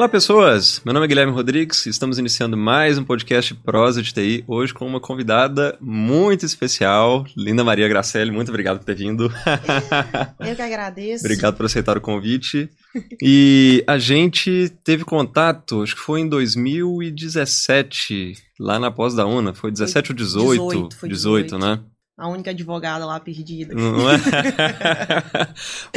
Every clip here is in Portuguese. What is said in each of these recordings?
Olá, pessoas! Meu nome é Guilherme Rodrigues e estamos iniciando mais um podcast Prosa de TI, hoje com uma convidada muito especial, Linda Maria Gracelli. Muito obrigado por ter vindo. Eu que agradeço. obrigado por aceitar o convite. E a gente teve contato, acho que foi em 2017, lá na pós da UNA. Foi 17 ou 18? 18, foi 18, 18 né? A única advogada lá perdida. É?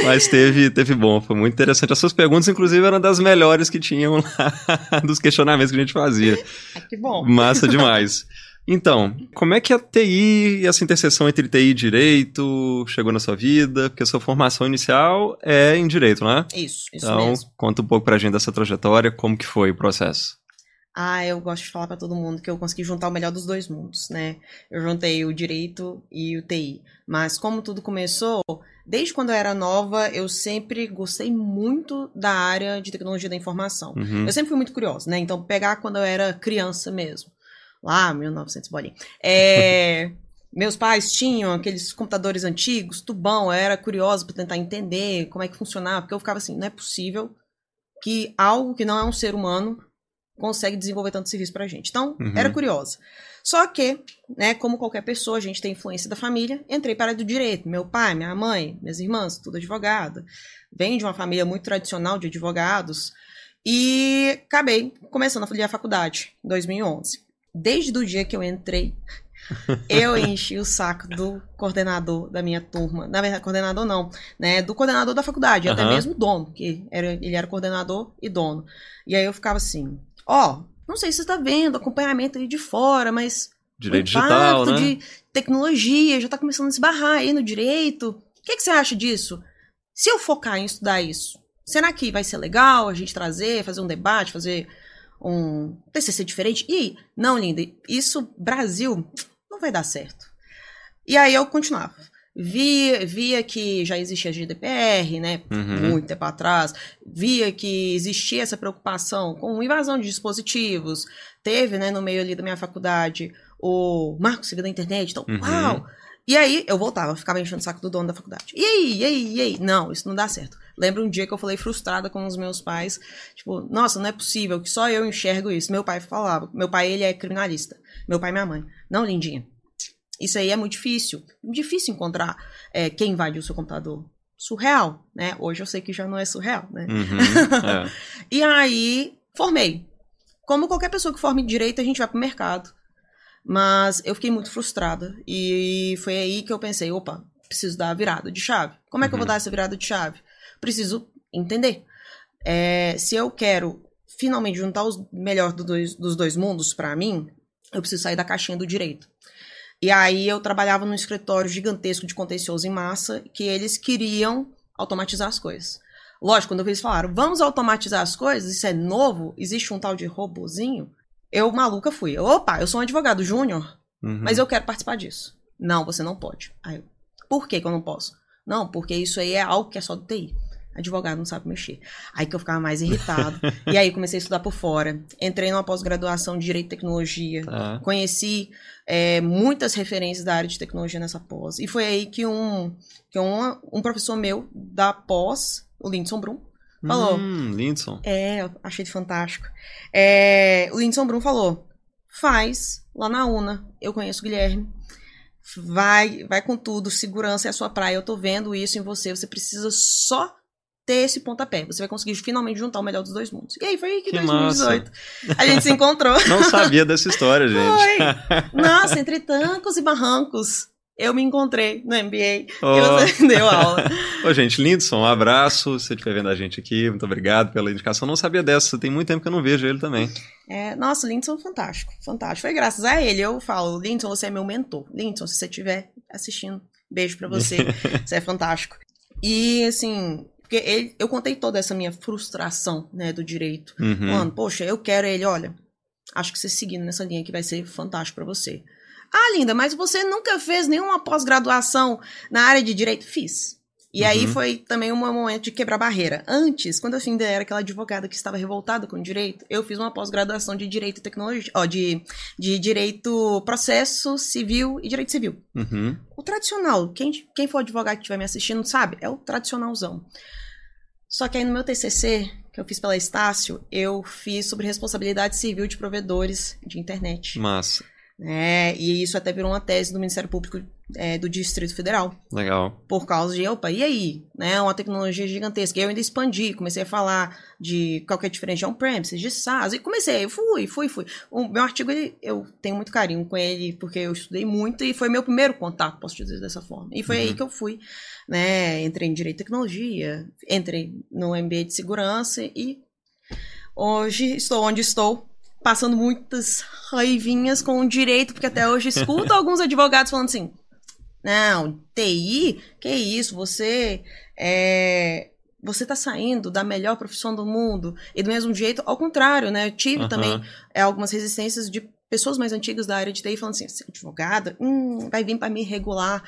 Mas teve, teve bom, foi muito interessante. As suas perguntas, inclusive, eram das melhores que tinham lá, dos questionamentos que a gente fazia. Ah, que bom. Massa demais. Então, como é que a TI e essa interseção entre TI e direito chegou na sua vida? Porque a sua formação inicial é em direito, não é? Isso, isso então, mesmo. conta um pouco pra gente dessa trajetória, como que foi o processo. Ah, eu gosto de falar pra todo mundo que eu consegui juntar o melhor dos dois mundos, né? Eu juntei o direito e o TI. Mas como tudo começou, desde quando eu era nova, eu sempre gostei muito da área de tecnologia da informação. Uhum. Eu sempre fui muito curiosa, né? Então, pegar quando eu era criança mesmo. Lá, 1900 bolinha. É, meus pais tinham aqueles computadores antigos, tubão, eu era curiosa para tentar entender como é que funcionava, porque eu ficava assim, não é possível que algo que não é um ser humano consegue desenvolver tanto serviço pra gente. Então, Uhum. era curiosa. Só que, né, como qualquer pessoa, a gente tem influência da família, entrei para do direito. Meu pai, minha mãe, minhas irmãs, tudo advogada. Vem de uma família muito tradicional de advogados. E acabei começando a fazer a faculdade, em 2011. Desde o dia que eu entrei, eu enchi o saco do coordenador da minha turma. Na verdade, coordenador não, né? Do coordenador da faculdade, até Aham. mesmo dono, que era, ele era coordenador e dono. E aí eu ficava assim, ó, não sei se você tá vendo, acompanhamento aí de fora, mas Direito o digital, né? de tecnologia já tá começando a se barrar aí no direito. O que, que você acha disso? Se eu focar em estudar isso, será que vai ser legal a gente trazer, fazer um debate, fazer um TCC diferente? E, não, linda, isso, Brasil, não vai dar certo. E aí eu continuava. Via, via que já existia GDPR, né? Uhum. Muito tempo atrás. Via que existia essa preocupação com invasão de dispositivos. Teve, né, no meio ali da minha faculdade, o Marco Civil da Internet. Então, Uhum. uau! E aí eu voltava, ficava enchendo o saco do dono da faculdade. E aí, e aí, e aí? Não, isso não dá certo. Lembro um dia que eu falei frustrada com os meus pais, tipo, nossa, não é possível que só eu enxergo isso. Meu pai falava, meu pai ele é criminalista, meu pai e minha mãe. Não, lindinha. Isso aí é muito difícil. Muito difícil encontrar é, quem invadiu o seu computador. Surreal, né? Hoje eu sei que já não é surreal, né? Uhum. É. E aí, formei. Como qualquer pessoa que forme direito, a gente vai pro mercado. Mas eu fiquei muito frustrada. E foi aí que eu pensei, opa, preciso dar a virada de chave. Como é que eu vou Uhum. dar essa virada de chave? Preciso entender. É, se eu quero finalmente juntar os melhor do dois- dos dois mundos pra mim, eu preciso sair da caixinha do direito. E aí eu trabalhava num escritório gigantesco de contencioso em massa, que eles queriam automatizar as coisas. Lógico, quando eles falaram, vamos automatizar as coisas, isso é novo, existe um tal de robozinho, eu maluca fui. Opa, eu sou um advogado júnior, Uhum. mas eu quero participar disso. Não, você não pode. Aí, eu, por que, que eu não posso? Não, porque isso aí é algo que é só do TI. Advogado não sabe mexer. Aí que eu ficava mais irritado. e aí comecei a estudar por fora. Entrei numa pós-graduação de Direito e Tecnologia. Tá. Conheci é, muitas referências da área de tecnologia nessa pós. E foi aí que um, que um, um professor meu da pós, o Lindson Brum, falou. Hum, Lindson. É, eu achei fantástico. É, o Lindson Brum falou: faz lá na UNA. Eu conheço o Guilherme. Vai, vai com tudo, segurança é a sua praia. Eu tô vendo isso em você. Você precisa só ter esse pontapé. Você vai conseguir finalmente juntar o melhor dos dois mundos. E aí foi aí que, Que 2018 a gente se encontrou. Não sabia dessa história, gente. Foi. Nossa, entre tancos e barrancos, eu me encontrei no MBA Ó. e você deu aula. Ô, gente, Lindson, um abraço. Se você estiver vendo a gente aqui, muito obrigado pela indicação. Não sabia dessa, tem muito tempo que eu não vejo ele também. É, nossa, o Lindson é fantástico, fantástico. Foi graças a ele. Eu falo, Lindson, você é meu mentor. Lindson, se você estiver assistindo, beijo pra você. você é fantástico. E assim, porque ele, eu contei toda essa minha frustração, né, do direito. Uhum. Mano, poxa, eu quero ele, olha, acho que você seguindo nessa linha aqui vai ser fantástico pra você. Ah, linda, mas você nunca fez nenhuma pós-graduação na área de direito? Fiz. E aí Uhum. foi também um momento de quebrar barreira. Antes, quando eu ainda era aquela advogada que estava revoltada com o direito, eu fiz uma pós-graduação de direito e tecnologia, ó, de, de direito processo civil e direito civil. Uhum. O tradicional, quem, quem for advogado que estiver me assistindo sabe, é o tradicionalzão. Só que aí no meu TCC, que eu fiz pela Estácio, eu fiz sobre responsabilidade civil de provedores de internet. Massa. É, e isso até virou uma tese do Ministério Público é, do Distrito Federal. Legal. Por causa de, opa, e aí? Né, uma tecnologia gigantesca. E eu ainda expandi, comecei a falar de qual que é a diferença de on-premises, de SaaS, e comecei, eu fui, fui, fui. O meu artigo, ele, eu tenho muito carinho com ele, porque eu estudei muito e foi meu primeiro contato, posso dizer dessa forma. E foi Uhum. aí que eu fui, né, entrei em Direito e Tecnologia, entrei no MBA de Segurança e hoje estou onde estou, passando muitas raivinhas com o direito, porque até hoje escuto alguns advogados falando assim, não, TI, que isso, você é, você tá saindo da melhor profissão do mundo. E do mesmo jeito, ao contrário, né? Eu tive Aham. também é, algumas resistências de pessoas mais antigas da área de TI falando assim, "Você é advogada, hum, vai vir para me regular.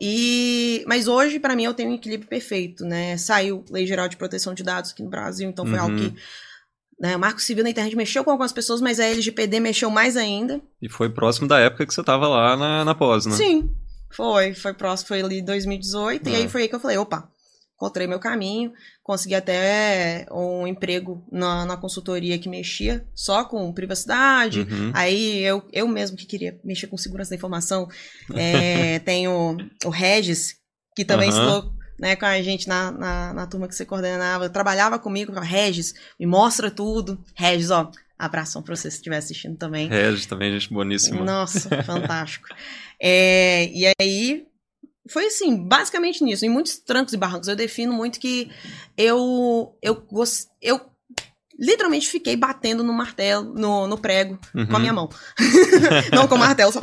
E mas hoje para mim eu tenho um equilíbrio perfeito, né? Saiu Lei Geral de Proteção de Dados aqui no Brasil, então foi Uhum. algo que né, o Marco Civil na internet mexeu com algumas pessoas, mas a LGPD mexeu mais ainda. E foi próximo da época que você tava lá na, na pós, né? Sim, foi. Foi próximo, foi ali 2018. E É. aí foi aí que eu falei, opa, encontrei meu caminho. Consegui até um emprego na, na consultoria que mexia só com privacidade. Uhum. Aí eu, eu mesmo que queria mexer com segurança da informação. é, tenho o Regis, que também Aham. estudou né, com a gente na, na, na turma que você coordenava. Trabalhava comigo, falava, Regis, me mostra tudo. Regis, ó, abração pra você se estiver assistindo também. Regis também, gente boníssima. Nossa, fantástico. É, e aí, foi assim, basicamente nisso. Em muitos trancos e barrancos, eu defino muito que eu, eu, eu literalmente fiquei batendo no martelo, no, no prego, Uhum. com a minha mão. Não com o martelo, só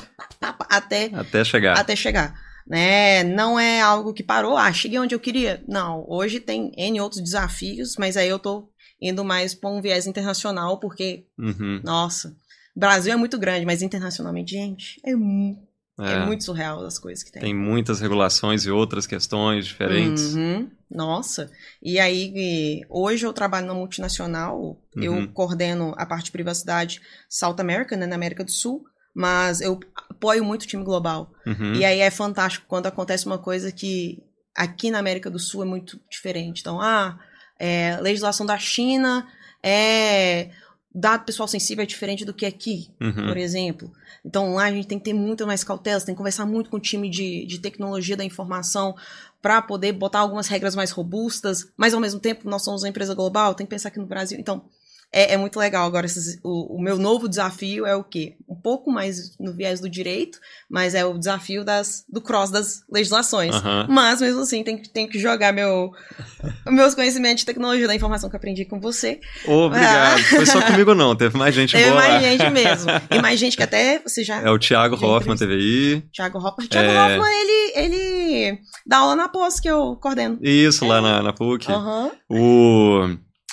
até, Até chegar. até chegar. Né? Não é algo que parou, ah, cheguei onde eu queria. Não, hoje tem N outros desafios, mas aí eu tô indo mais para um viés internacional, porque, Uhum. nossa, Brasil é muito grande, mas internacionalmente, gente, é mu- é, É, muito surreal as coisas que tem. Tem muitas regulações e outras questões diferentes. Uhum, Nossa. E aí, hoje eu trabalho na multinacional, Uhum. eu coordeno a parte de privacidade South America, né, na América do Sul, mas eu apoio muito o time global. Uhum. E aí é fantástico quando acontece uma coisa que aqui na América do Sul é muito diferente. Então, ah, é, legislação da China é. Dado pessoal sensível é diferente do que aqui Uhum. por exemplo. Então lá a gente tem que ter muito mais cautela, tem que conversar muito com o time de, de tecnologia da informação para poder botar algumas regras mais robustas, mas ao mesmo tempo nós somos uma empresa global, tem que pensar aqui no Brasil. Então é, é muito legal. Agora, esses- o, o meu novo desafio é o quê? Um pouco mais no viés do direito, mas é o desafio das, do cross das legislações. Aham. Mas, mesmo assim, tem que, tem que jogar meu, meus conhecimentos de tecnologia da informação que eu aprendi com você Obrigado. Foi só comigo não, teve mais gente Teve boa lá. mais gente mesmo. E mais gente que até você já. É o Thiago Hoffman. TVI. Thiago Hoffman. Thiago É. Hoffman, ele, ele dá aula na pós que eu coordeno. Isso, lá na, na PUC. Aham. O.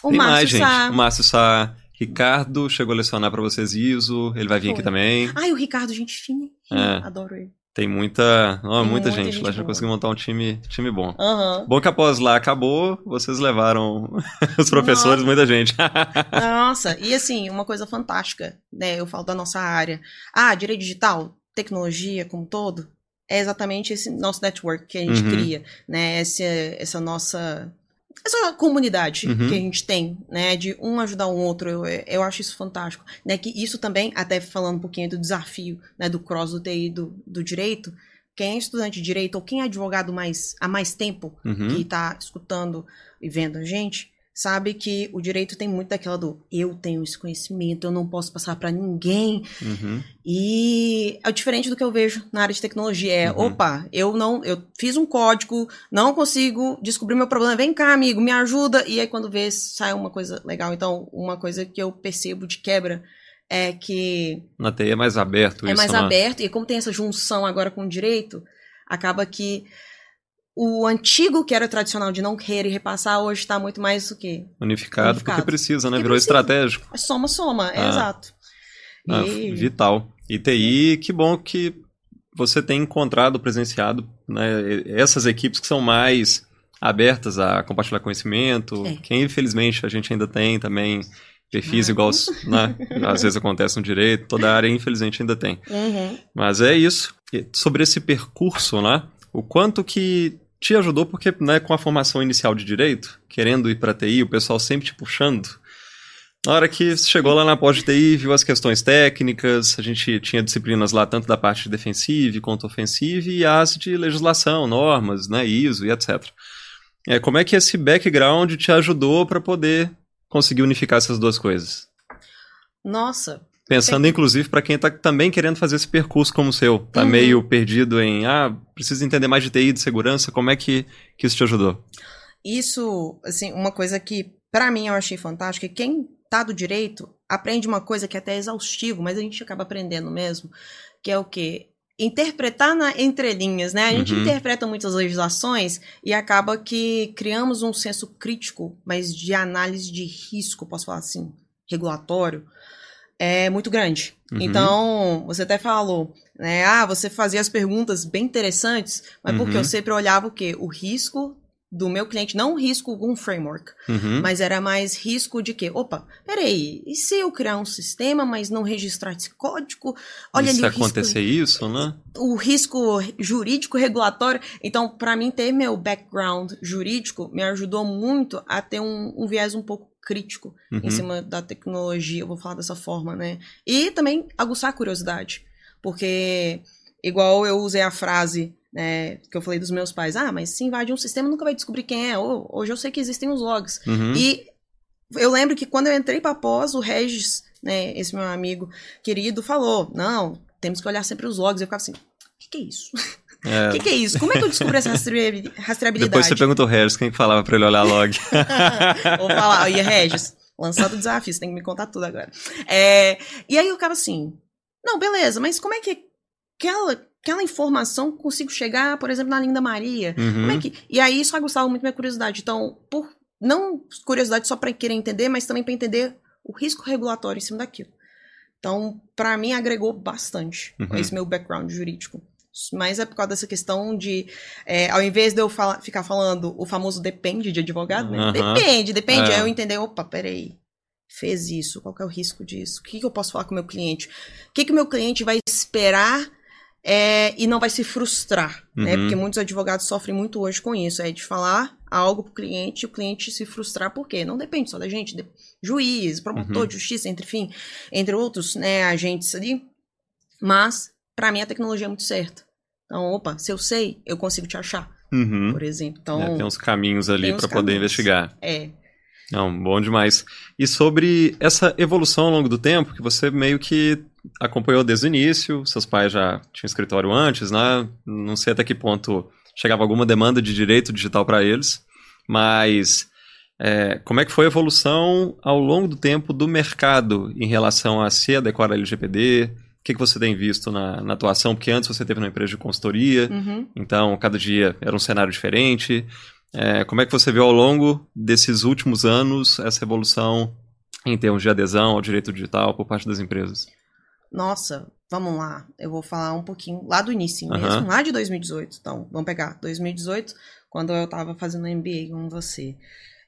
O Tem mais, Márcio gente. Sá. O Márcio Sá. Ricardo chegou a lecionar pra vocês ISO. Ele vai vir aqui Foi. também. Ai, o Ricardo, gente fina. É. Adoro ele. Tem muita. Ó, Tem muita muita gente. gente Lá já conseguiu montar um time, time bom. Bom que após lá acabou, vocês levaram os professores, Nossa. muita gente. Nossa, e assim, uma coisa fantástica, né? Eu falo da nossa área. Ah, direito digital, tecnologia como um todo, é exatamente esse nosso network que a gente Uhum. cria, né? Essa, essa nossa. Essa comunidade Uhum. que a gente tem, né? De um ajudar o outro, eu, eu acho isso fantástico. Né? Que isso também, até falando um pouquinho do desafio, né? Do cross do TI do, do direito, quem é estudante de direito ou quem é advogado mais, há mais tempo, Uhum. que tá escutando e vendo a gente, sabe que o direito tem muito daquela do eu tenho esse conhecimento, eu não posso passar pra ninguém. Uhum. E é diferente do que eu vejo na área de tecnologia. É, Uhum. opa, eu não, eu fiz um código, não consigo descobrir meu problema. Vem cá, amigo, me ajuda. E aí quando vê, sai uma coisa legal. Então, uma coisa que eu percebo de quebra é que Na TI é mais aberto é isso, mais né? aberto, e como tem essa junção agora com o direito, acaba que o antigo, que era tradicional de não querer repassar, hoje está muito mais do que Unificado, Unificado. porque precisa, né? Porque Virou precisa. estratégico. é soma, soma, é Ah. exato. Ah, E- Vital. E TI, que bom que você tem encontrado, presenciado, né, essas equipes que são mais abertas a compartilhar conhecimento, É. que infelizmente a gente ainda tem também perfis Ah. igual, né, às vezes acontece no direito, toda área infelizmente ainda tem. Uhum. Mas é isso. E sobre esse percurso, né, o quanto que te ajudou porque, né, com a formação inicial de direito, querendo ir para TI, o pessoal sempre te puxando. Na hora que chegou lá na pós de TI, viu as questões técnicas, a gente tinha disciplinas lá tanto da parte defensiva quanto ofensiva e as de legislação, normas, né, ISO e etc. É, como é que esse background te ajudou para poder conseguir unificar essas duas coisas? Nossa, Pensando, inclusive, para quem está também querendo fazer esse percurso como o seu. Tá uhum. meio perdido em, ah, preciso entender mais de TI, de segurança. Como é que, que isso te ajudou? Isso, assim, uma coisa que, para mim, eu achei fantástica. Quem tá do direito aprende uma coisa que é até exaustivo, mas a gente acaba aprendendo mesmo, que é o quê? interpretar na entrelinhas, né? A gente uhum. interpreta muitas legislações e acaba que criamos um senso crítico, mas de análise de risco, posso falar assim, regulatório, é muito grande. Uhum. Então, você até falou, né? Ah, você fazia as perguntas bem interessantes, mas uhum. porque eu sempre olhava o quê? O risco do meu cliente, não risco com um framework, uhum. mas era mais risco de que, opa, peraí, e se eu criar um sistema, mas não registrar esse código? Olha e ali se acontecer risco, isso, né? O risco jurídico regulatório. Então, para mim, ter meu background jurídico me ajudou muito a ter um, um viés um pouco crítico uhum. em cima da tecnologia, eu vou falar dessa forma, né? E também aguçar a curiosidade, porque igual eu usei a frase né, que eu falei dos meus pais, ah, mas se invadir um sistema nunca vai descobrir quem é. Hoje eu sei que existem os logs. Uhum. E eu lembro que quando eu entrei para pós, o Regis, né, esse meu amigo querido, falou, não, temos que olhar sempre os logs. Eu ficava assim, o que, que é isso? O é. que, que, é isso? Como é que eu descubro essa rastreabilidade? Depois você pergunta o Regis, quem que falava pra ele olhar log? Vou falar, e Regis, lançado o desafio, você tem que me contar tudo agora. É, e aí eu ficava assim, não, beleza, mas como é que aquela, aquela informação consigo chegar, por exemplo, na Linda Maria? Uhum. Como é que... E aí isso aguçava muito minha curiosidade. Então, por não curiosidade só para querer entender, mas também para entender o risco regulatório em cima daquilo. Então, para mim, agregou bastante uhum. esse meu background jurídico mas é por causa dessa questão de, é, ao invés de eu fala, ficar falando o famoso depende de advogado, né? Depende, depende. É. Aí eu entender, opa, peraí, fez isso, qual é o risco disso? O que, que eu posso falar com o meu cliente? O que, que o meu cliente vai esperar é, e não vai se frustrar, né? uhum. né? Porque muitos advogados sofrem muito hoje com isso, é de falar algo para o cliente e o cliente se frustrar, por quê? Não depende só da gente, de, juiz, promotor uhum. de justiça, entre, enfim, entre outros né, agentes ali, mas para mim a tecnologia é muito certa. Então, opa, se eu sei, eu consigo te achar, uhum. por exemplo. Então, é, tem uns caminhos ali para poder investigar. É. Não, bom demais. E sobre essa evolução ao longo do tempo, que você meio que acompanhou desde o início, seus pais já tinham escritório antes, né? Não sei até que ponto chegava alguma demanda de direito digital para eles, mas é, como é que foi a evolução ao longo do tempo do mercado em relação a se adequar à LGPD, que, que você tem visto na, na, atuação? Porque antes você teve uma empresa de consultoria, uhum. então cada dia era um cenário diferente. É, como é que você viu ao longo desses últimos anos essa evolução em termos de adesão ao direito digital por parte das empresas? Nossa, vamos lá. Eu vou falar um pouquinho lá do início mesmo, uhum. lá de 2018. Então, vamos pegar 2018, quando eu estava fazendo MBA com você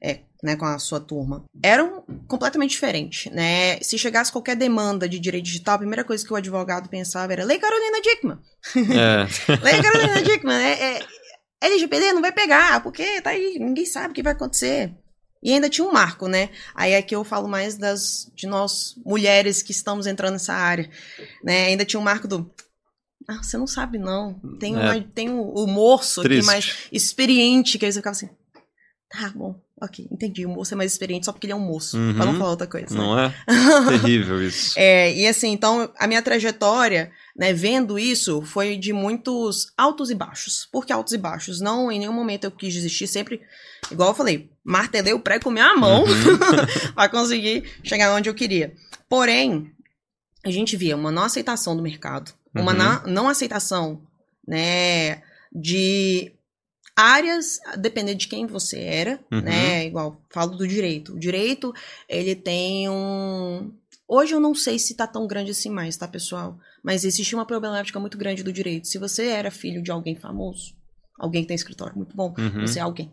é, né, com a sua turma, eram completamente diferentes, né? Se chegasse qualquer demanda de direito digital, a primeira coisa que o advogado pensava era Lei Carolina Dickman. É. Lei Carolina Dickman, é, é, LGPD não vai pegar, porque tá aí, ninguém sabe o que vai acontecer. E ainda tinha um marco, né? Aí aqui eu falo mais das de nós mulheres que estamos entrando nessa área, né? Ainda tinha um marco do ah, você não sabe não. Tem, é. uma, tem o, o moço Triste. aqui mais experiente que aí você ficava assim, tá bom, Ok, entendi. O moço é mais experiente só porque ele é um moço, uhum. pra não falar outra coisa. Não né? é? Terrível isso. É, e assim, então, a minha trajetória, né, vendo isso, foi de muitos altos e baixos. Por que altos e baixos? Não, em nenhum momento eu quis desistir, sempre, igual eu falei, martelei o pré com minha mão uhum. pra conseguir chegar onde eu queria. Porém, a gente via uma não aceitação do mercado, uma uhum. não aceitação, né, de áreas, depender de quem você era, uhum. né? Igual, falo do direito. O direito, ele tem um. Hoje eu não sei se tá tão grande assim mais, tá, pessoal? Mas existe uma problemática muito grande do direito. Se você era filho de alguém famoso, alguém que tem escritório muito bom, uhum. você é alguém.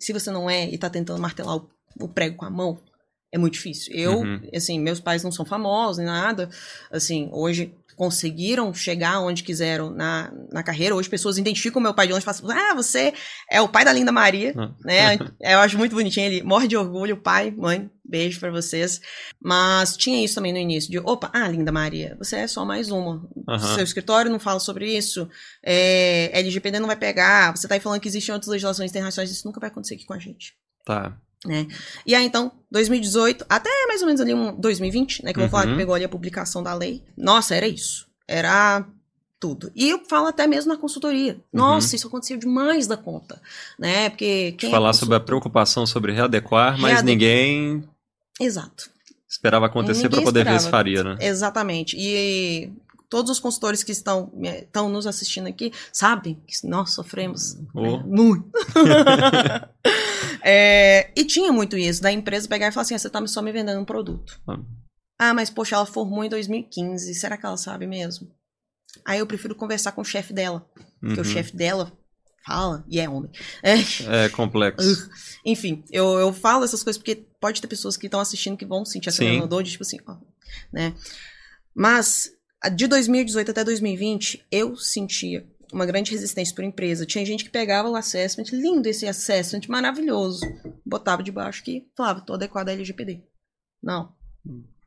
Se você não é e tá tentando martelar o, o prego com a mão, é muito difícil. Eu, uhum. assim, meus pais não são famosos nem nada. Assim, hoje conseguiram chegar onde quiseram na, na carreira. Hoje pessoas identificam meu pai de longe e falam assim, ah, você é o pai da Linda Maria, ah. né? Eu acho muito bonitinho, ele morre de orgulho, pai, mãe, beijo para vocês. Mas tinha isso também no início, de, opa, ah, Linda Maria, você é só mais uma. Seu escritório não fala sobre isso, é, LGPD não vai pegar, você tá aí falando que existem outras legislações internacionais, isso nunca vai acontecer aqui com a gente. Tá. Né? E aí, então, 2018, até mais ou menos ali um 2020, né? Que eu vou falar que uhum. pegou ali a publicação da lei. Nossa, era isso. Era tudo. E eu falo até mesmo na consultoria. Uhum. Nossa, uhum. isso aconteceu demais da conta, né? Porque quem é falar é sobre a preocupação sobre readequar, mas Reade... ninguém Exato. Esperava acontecer para poder esperava. ver se faria, né? Exatamente. E todos os consultores que estão, estão nos assistindo aqui sabem que nós sofremos oh. né? muito. é, e tinha muito isso, da empresa pegar e falar assim, ah, você está só me vendendo um produto. Ah. ah, mas poxa, ela formou em 2015, será que ela sabe mesmo? Aí eu prefiro conversar com o chefe dela, porque uhum. o chefe dela fala e é homem. É, é complexo. Enfim, eu, eu falo essas coisas porque pode ter pessoas que estão assistindo que vão sentir essa dor de tipo assim, ó, né? Mas de 2018 até 2020, eu sentia uma grande resistência por empresa. Tinha gente que pegava o assessment, lindo esse assessment, maravilhoso, botava debaixo que falava, tô adequado à LGPD. Não.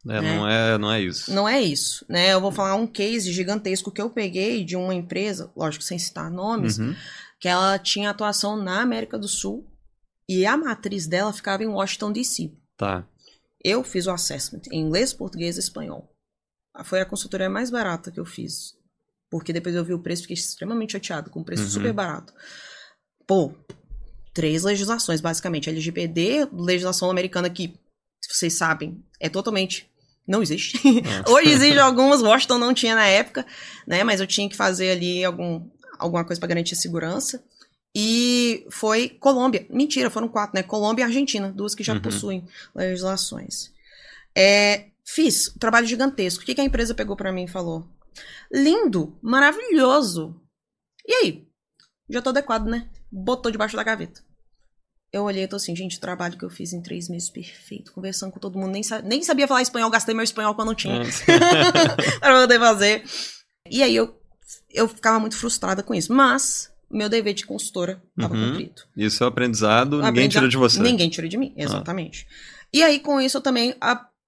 É, né? não, é, não é isso. Não é isso, né? Eu vou falar um case gigantesco que eu peguei de uma empresa, lógico, sem citar nomes, uhum. que ela tinha atuação na América do Sul e a matriz dela ficava em Washington, D.C. Tá. Eu fiz o assessment em inglês, português e espanhol. Foi a consultoria mais barata que eu fiz. Porque depois eu vi o preço, fiquei extremamente chateado, com um preço uhum. super barato. Pô, três legislações, basicamente. LGPD, legislação americana que, se vocês sabem, é totalmente. Não existe. Hoje existe algumas, Washington não tinha na época, né? Mas eu tinha que fazer ali algum, alguma coisa para garantir a segurança. E foi Colômbia. Mentira, foram quatro, né? Colômbia e Argentina, duas que já uhum. possuem legislações. É, Fiz, um trabalho gigantesco. O que, que a empresa pegou para mim e falou? Lindo, maravilhoso. E aí? Já tô adequado, né? Botou debaixo da gaveta. Eu olhei e tô assim, gente, o trabalho que eu fiz em três meses, perfeito. Conversando com todo mundo, nem, sa nem sabia falar espanhol, gastei meu espanhol quando não tinha. para poder fazer. E aí eu, eu ficava muito frustrada com isso. Mas meu dever de consultora estava uhum. cumprido. Isso é aprendizado, ninguém tira de você. Ninguém tira de mim, ah. exatamente. Ah. E aí, com isso, eu também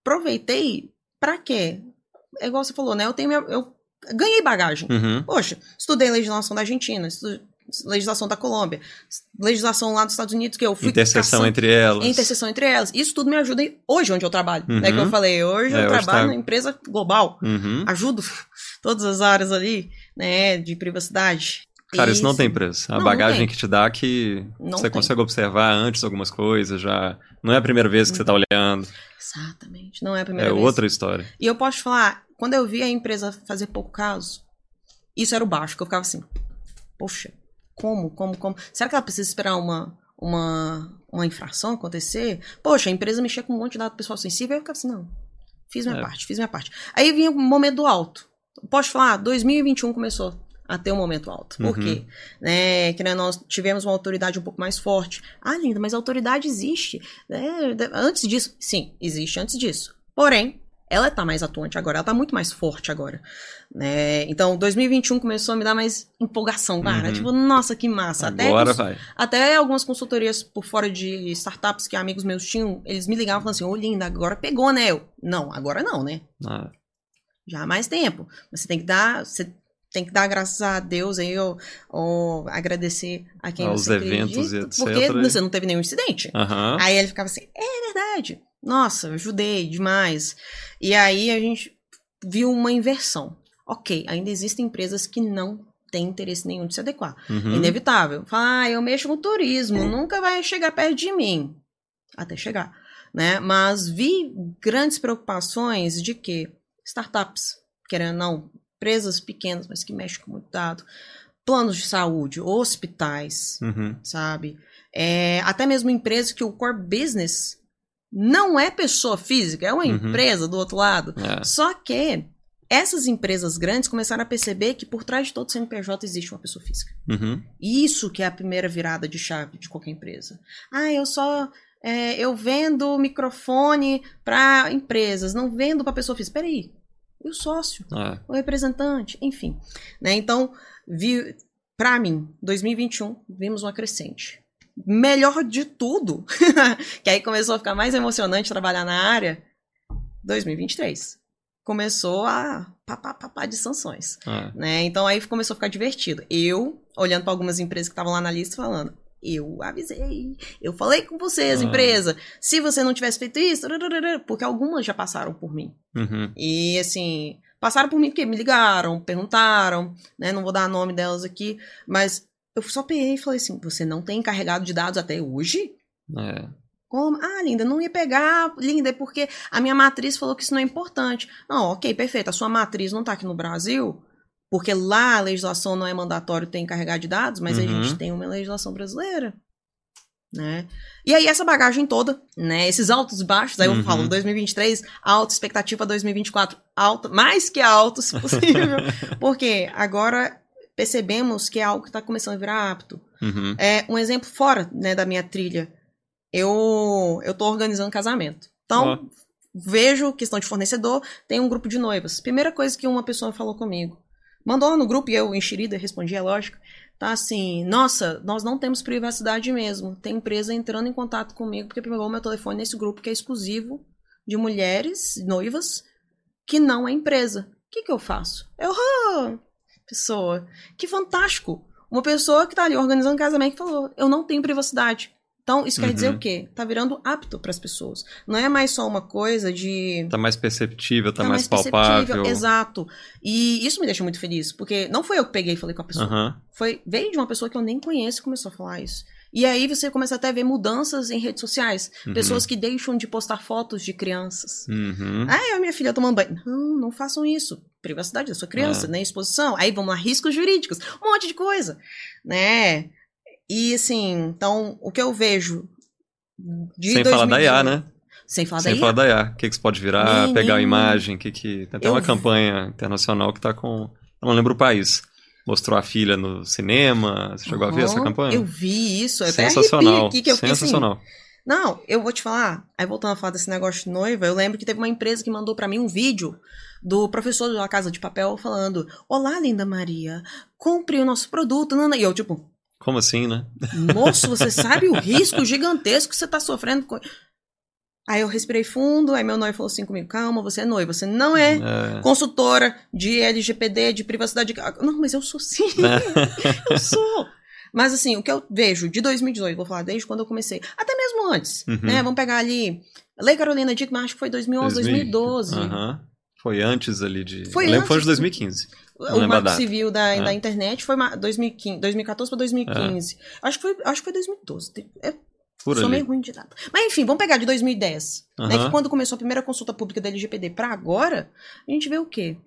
aproveitei para quê? É igual você falou, né? Eu tenho minha, eu ganhei bagagem. Uhum. Poxa, estudei legislação da Argentina, legislação da Colômbia, legislação lá dos Estados Unidos que eu fui interseção caçando, entre elas. Interseção entre elas. Isso tudo me ajuda hoje onde eu trabalho, uhum. né? Que eu uhum. falei, hoje é, eu hoje trabalho tá... numa empresa global. Uhum. Ajudo todas as áreas ali, né, de privacidade. Cara, isso, isso não tem preço. A não, bagagem não que te dá que não você tem. consegue observar antes algumas coisas, já não é a primeira vez que você está olhando. Exatamente. Não é a primeira é vez. É outra história. E eu posso falar, quando eu vi a empresa fazer pouco caso, isso era o baixo, que eu ficava assim, poxa, como, como, como? Será que ela precisa esperar uma, uma, uma infração acontecer? Poxa, a empresa mexia com um monte de dado pessoal sensível, eu ficava assim, não, fiz minha é. parte, fiz minha parte. Aí vinha o momento do alto. Posso falar, 2021 começou a ter um momento alto. Por uhum. quê? Né, que né, nós tivemos uma autoridade um pouco mais forte. Ah, linda, mas a autoridade existe. Né? Antes disso, sim, existe antes disso. Porém, ela está mais atuante agora, ela está muito mais forte agora. Né? Então, 2021 começou a me dar mais empolgação, cara. Uhum. Tipo, nossa, que massa. Agora até, vai. Até algumas consultorias por fora de startups que amigos meus tinham, eles me ligavam e falavam assim, ô oh, linda, agora pegou, né? Eu, não, agora não, né? Ah. Já há mais tempo. Mas você tem que dar. Você tem que dar graças a Deus aí, ou, ou agradecer a quem Aos você eventos acredita, e etc. Porque você não teve nenhum incidente. Uhum. Aí ele ficava assim, é verdade. Nossa, ajudei demais. E aí a gente viu uma inversão. Ok, ainda existem empresas que não têm interesse nenhum de se adequar. Uhum. Inevitável. Fala, ah, eu mexo com turismo, uhum. nunca vai chegar perto de mim. Até chegar. Né? Mas vi grandes preocupações de que startups, querendo ou não, empresas pequenas, mas que mexem com muito dado, planos de saúde, hospitais, uhum. sabe? É, até mesmo empresas que o core business não é pessoa física, é uma uhum. empresa do outro lado. É. Só que essas empresas grandes começaram a perceber que por trás de todo CNPJ existe uma pessoa física. Uhum. Isso que é a primeira virada de chave de qualquer empresa. Ah, eu só é, eu vendo microfone para empresas, não vendo para pessoa física. Peraí, E o sócio? É. O representante? Enfim. Né? Então, vi, para mim, 2021, vimos uma crescente. Melhor de tudo, que aí começou a ficar mais emocionante trabalhar na área, 2023 começou a papá de sanções. Ah. Né? Então aí começou a ficar divertido. Eu, olhando para algumas empresas que estavam lá na lista, falando. Eu avisei, eu falei com vocês, ah. empresa. Se você não tivesse feito isso, porque algumas já passaram por mim. Uhum. E assim, passaram por mim porque me ligaram, perguntaram, né? Não vou dar nome delas aqui, mas eu só peguei e falei assim: você não tem encarregado de dados até hoje? É. Como? Ah, linda, não ia pegar, linda, é porque a minha matriz falou que isso não é importante. Não, ok, perfeito. A sua matriz não está aqui no Brasil, porque lá a legislação não é mandatório ter encarregado de dados, mas uhum. a gente tem uma legislação brasileira. Né? E aí essa bagagem toda, né, esses altos e baixos, aí eu uhum. falo 2023, alta expectativa 2024, alta, mais que alto, se possível, porque agora percebemos que é algo que está começando a virar apto. Uhum. É um exemplo fora, né, da minha trilha eu eu tô organizando casamento. Então, vejo questão de fornecedor, tem um grupo de noivas. Primeira coisa que uma pessoa falou comigo. Mandou lá no grupo e eu, enxerida, respondi, é lógico. Tá assim, nossa, nós não temos privacidade mesmo. Tem empresa entrando em contato comigo porque pegou meu telefone nesse grupo que é exclusivo de mulheres noivas que não é empresa. O que, que eu faço? Eu, ah, pessoa, que fantástico. Uma pessoa que tá ali organizando casamento falou, eu não tenho privacidade. Então, isso quer dizer o uhum. quê? Tá virando apto para as pessoas. Não é mais só uma coisa de. Tá mais perceptível, tá, tá mais, mais palpável. Exato. E isso me deixa muito feliz, porque não foi eu que peguei e falei com a pessoa. Uhum. Foi, veio de uma pessoa que eu nem conheço e começou a falar isso. E aí você começa até a ver mudanças em redes sociais. Uhum. Pessoas que deixam de postar fotos de crianças. Uhum. Ah, eu minha filha tomando banho. Não, não façam isso. Privacidade da sua criança, é. nem exposição. Aí vamos lá, riscos jurídicos. Um monte de coisa. Né? E assim, então, o que eu vejo de Sem 2018, falar da IA, né? Sem falar Sem da IA. falar da IA. O que, que você pode virar, Menino. pegar a imagem, que que... Tem até eu... uma campanha internacional que tá com... Eu não lembro o país. Mostrou a filha no cinema. Você chegou uhum, a ver essa campanha? Eu vi isso. Eu Sensacional. Aqui, eu Sensacional. Assim, não, eu vou te falar. Aí voltando a falar desse negócio de noiva, eu lembro que teve uma empresa que mandou para mim um vídeo do professor da Casa de Papel falando: Olá, linda Maria, compre o nosso produto. E eu, tipo, como assim, né? Moço, você sabe o risco gigantesco que você está sofrendo com. Aí eu respirei fundo, aí meu noivo falou assim comigo: calma, você é noiva, você não é, é. consultora de LGPD, de privacidade. Não, mas eu sou sim. É. eu sou. Mas assim, o que eu vejo de 2018, vou falar desde quando eu comecei, até mesmo antes, uhum. né? Vamos pegar ali. Lei Carolina Dickman, acho que foi 2011, 2000, 2012. Uhum. Foi antes ali de. Foi eu lembro que foi de 2015. O Marco Civil da, é. da internet foi 2015, 2014 para 2015. É. Acho, que foi, acho que foi 2012. É, Por sou ali. meio ruim de data. Mas enfim, vamos pegar de 2010. Uhum. Né, que quando começou a primeira consulta pública da LGPD para agora, a gente vê o quê?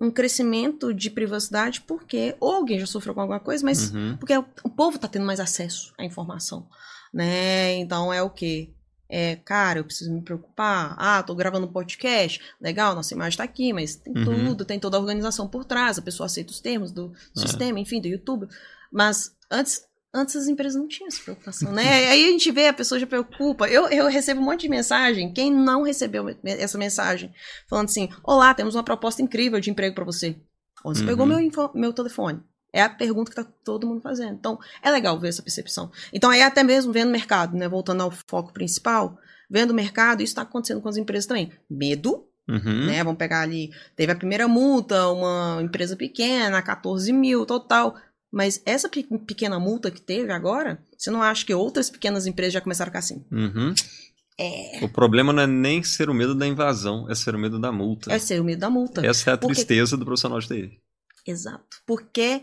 Um crescimento de privacidade porque ou alguém já sofreu com alguma coisa, mas uhum. porque o povo está tendo mais acesso à informação. Né? Então é o quê? É, cara, eu preciso me preocupar. Ah, tô gravando um podcast. Legal, nossa imagem tá aqui, mas tem uhum. tudo, tem toda a organização por trás, a pessoa aceita os termos do é. sistema, enfim, do YouTube. Mas antes, antes as empresas não tinham essa preocupação, né? Aí a gente vê, a pessoa já preocupa. Eu, eu recebo um monte de mensagem. Quem não recebeu essa mensagem? Falando assim: Olá, temos uma proposta incrível de emprego para você. Você uhum. pegou meu, meu telefone? É a pergunta que está todo mundo fazendo. Então, é legal ver essa percepção. Então, aí até mesmo vendo o mercado, né? Voltando ao foco principal, vendo o mercado, isso está acontecendo com as empresas também. Medo, uhum. né? Vamos pegar ali, teve a primeira multa, uma empresa pequena, 14 mil, total. Mas essa pequena multa que teve agora, você não acha que outras pequenas empresas já começaram a ficar assim? Uhum. É. O problema não é nem ser o medo da invasão, é ser o medo da multa. É ser o medo da multa. Essa é a Porque... tristeza do profissional de TI. Exato. Porque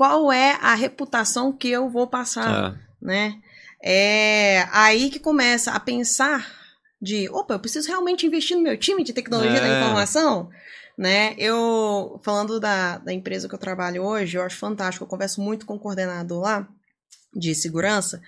qual é a reputação que eu vou passar, é. né? É aí que começa a pensar de, opa, eu preciso realmente investir no meu time de tecnologia é. da informação, né? Eu, falando da, da empresa que eu trabalho hoje, eu acho fantástico, eu converso muito com o coordenador lá de segurança,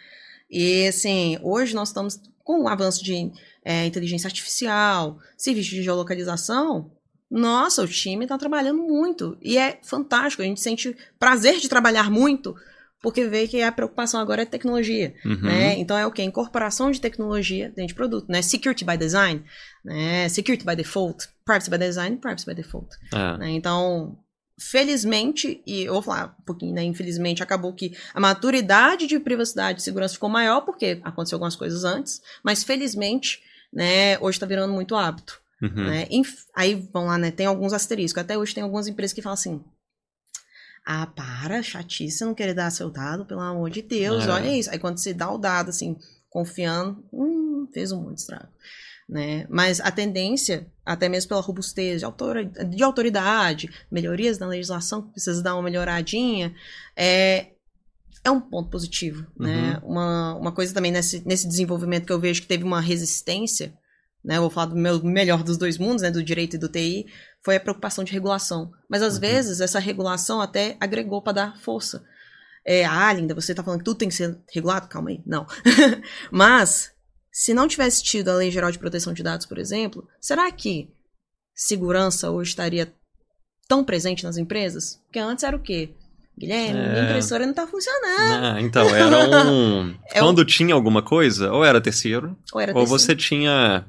e assim, hoje nós estamos com o avanço de é, inteligência artificial, serviços de geolocalização, nossa, o time está trabalhando muito. E é fantástico. A gente sente prazer de trabalhar muito, porque vê que a preocupação agora é tecnologia, Uhum. né? Então é o que? Incorporação de tecnologia dentro de produto, né? Security by design, né? Security by default, privacy by design, privacy by default. É. né? Então, felizmente, e eu vou falar um pouquinho, né? Infelizmente, acabou que a maturidade de privacidade e segurança ficou maior, porque aconteceu algumas coisas antes, mas felizmente, né, hoje tá virando muito hábito. Uhum. Né? Aí, vamos lá, né? Tem alguns asteriscos. Até hoje tem algumas empresas que falam assim. Ah, para, chatice, não querer dar seu dado, pelo amor de Deus, É. olha isso. Aí quando você dá o dado, assim, confiando, hum, fez um monte de estrago. Né? Mas a tendência, até mesmo pela robustez de, autora- de autoridade, melhorias na legislação, que precisa dar uma melhoradinha, é, é um ponto positivo. Né? Uma, uma coisa também nesse, nesse desenvolvimento que eu vejo que teve uma resistência, né? Eu vou falar do meu melhor dos dois mundos, né? do direito e do TI, foi a preocupação de regulação. Mas às Uhum. vezes essa regulação até agregou para dar força. É, ah, Linda, você tá falando que tudo tem que ser regulado? Calma aí. Não. Mas, se não tivesse tido a Lei Geral de Proteção de Dados, por exemplo, será que segurança hoje estaria tão presente nas empresas? Porque antes era o quê? Guilherme, minha É. impressora não tá funcionando. Ah, então, era um. É Quando tinha alguma coisa, ou era terceiro, Ou era ou terceiro? você tinha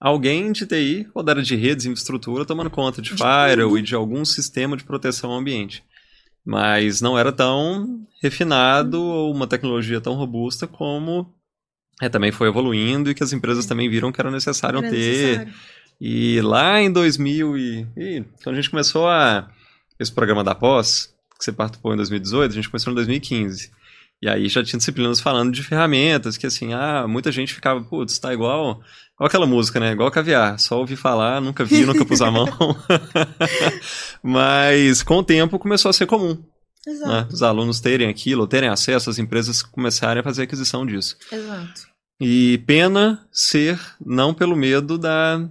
alguém de TI, ou da área de redes e infraestrutura, tomando conta de, De firewall e de algum sistema de proteção ao ambiente. Mas não era tão refinado ou uma tecnologia tão robusta como é, também foi evoluindo e que as empresas também viram que era necessário Era ter. necessário. E lá em 2000 e, e quando a gente começou a esse programa da pós, que você participou em 2018, a gente começou em 2015. E aí já tinha disciplinas falando de ferramentas, que assim, ah, muita gente ficava, putz, tá igual, igual aquela música, né? Igual caviar, só ouvi falar, nunca vi, nunca pus a mão. Mas com o tempo começou a ser comum, né? Exato, Os alunos terem aquilo, terem acesso, as empresas começarem a fazer aquisição disso. exato. E pena ser não pelo medo da,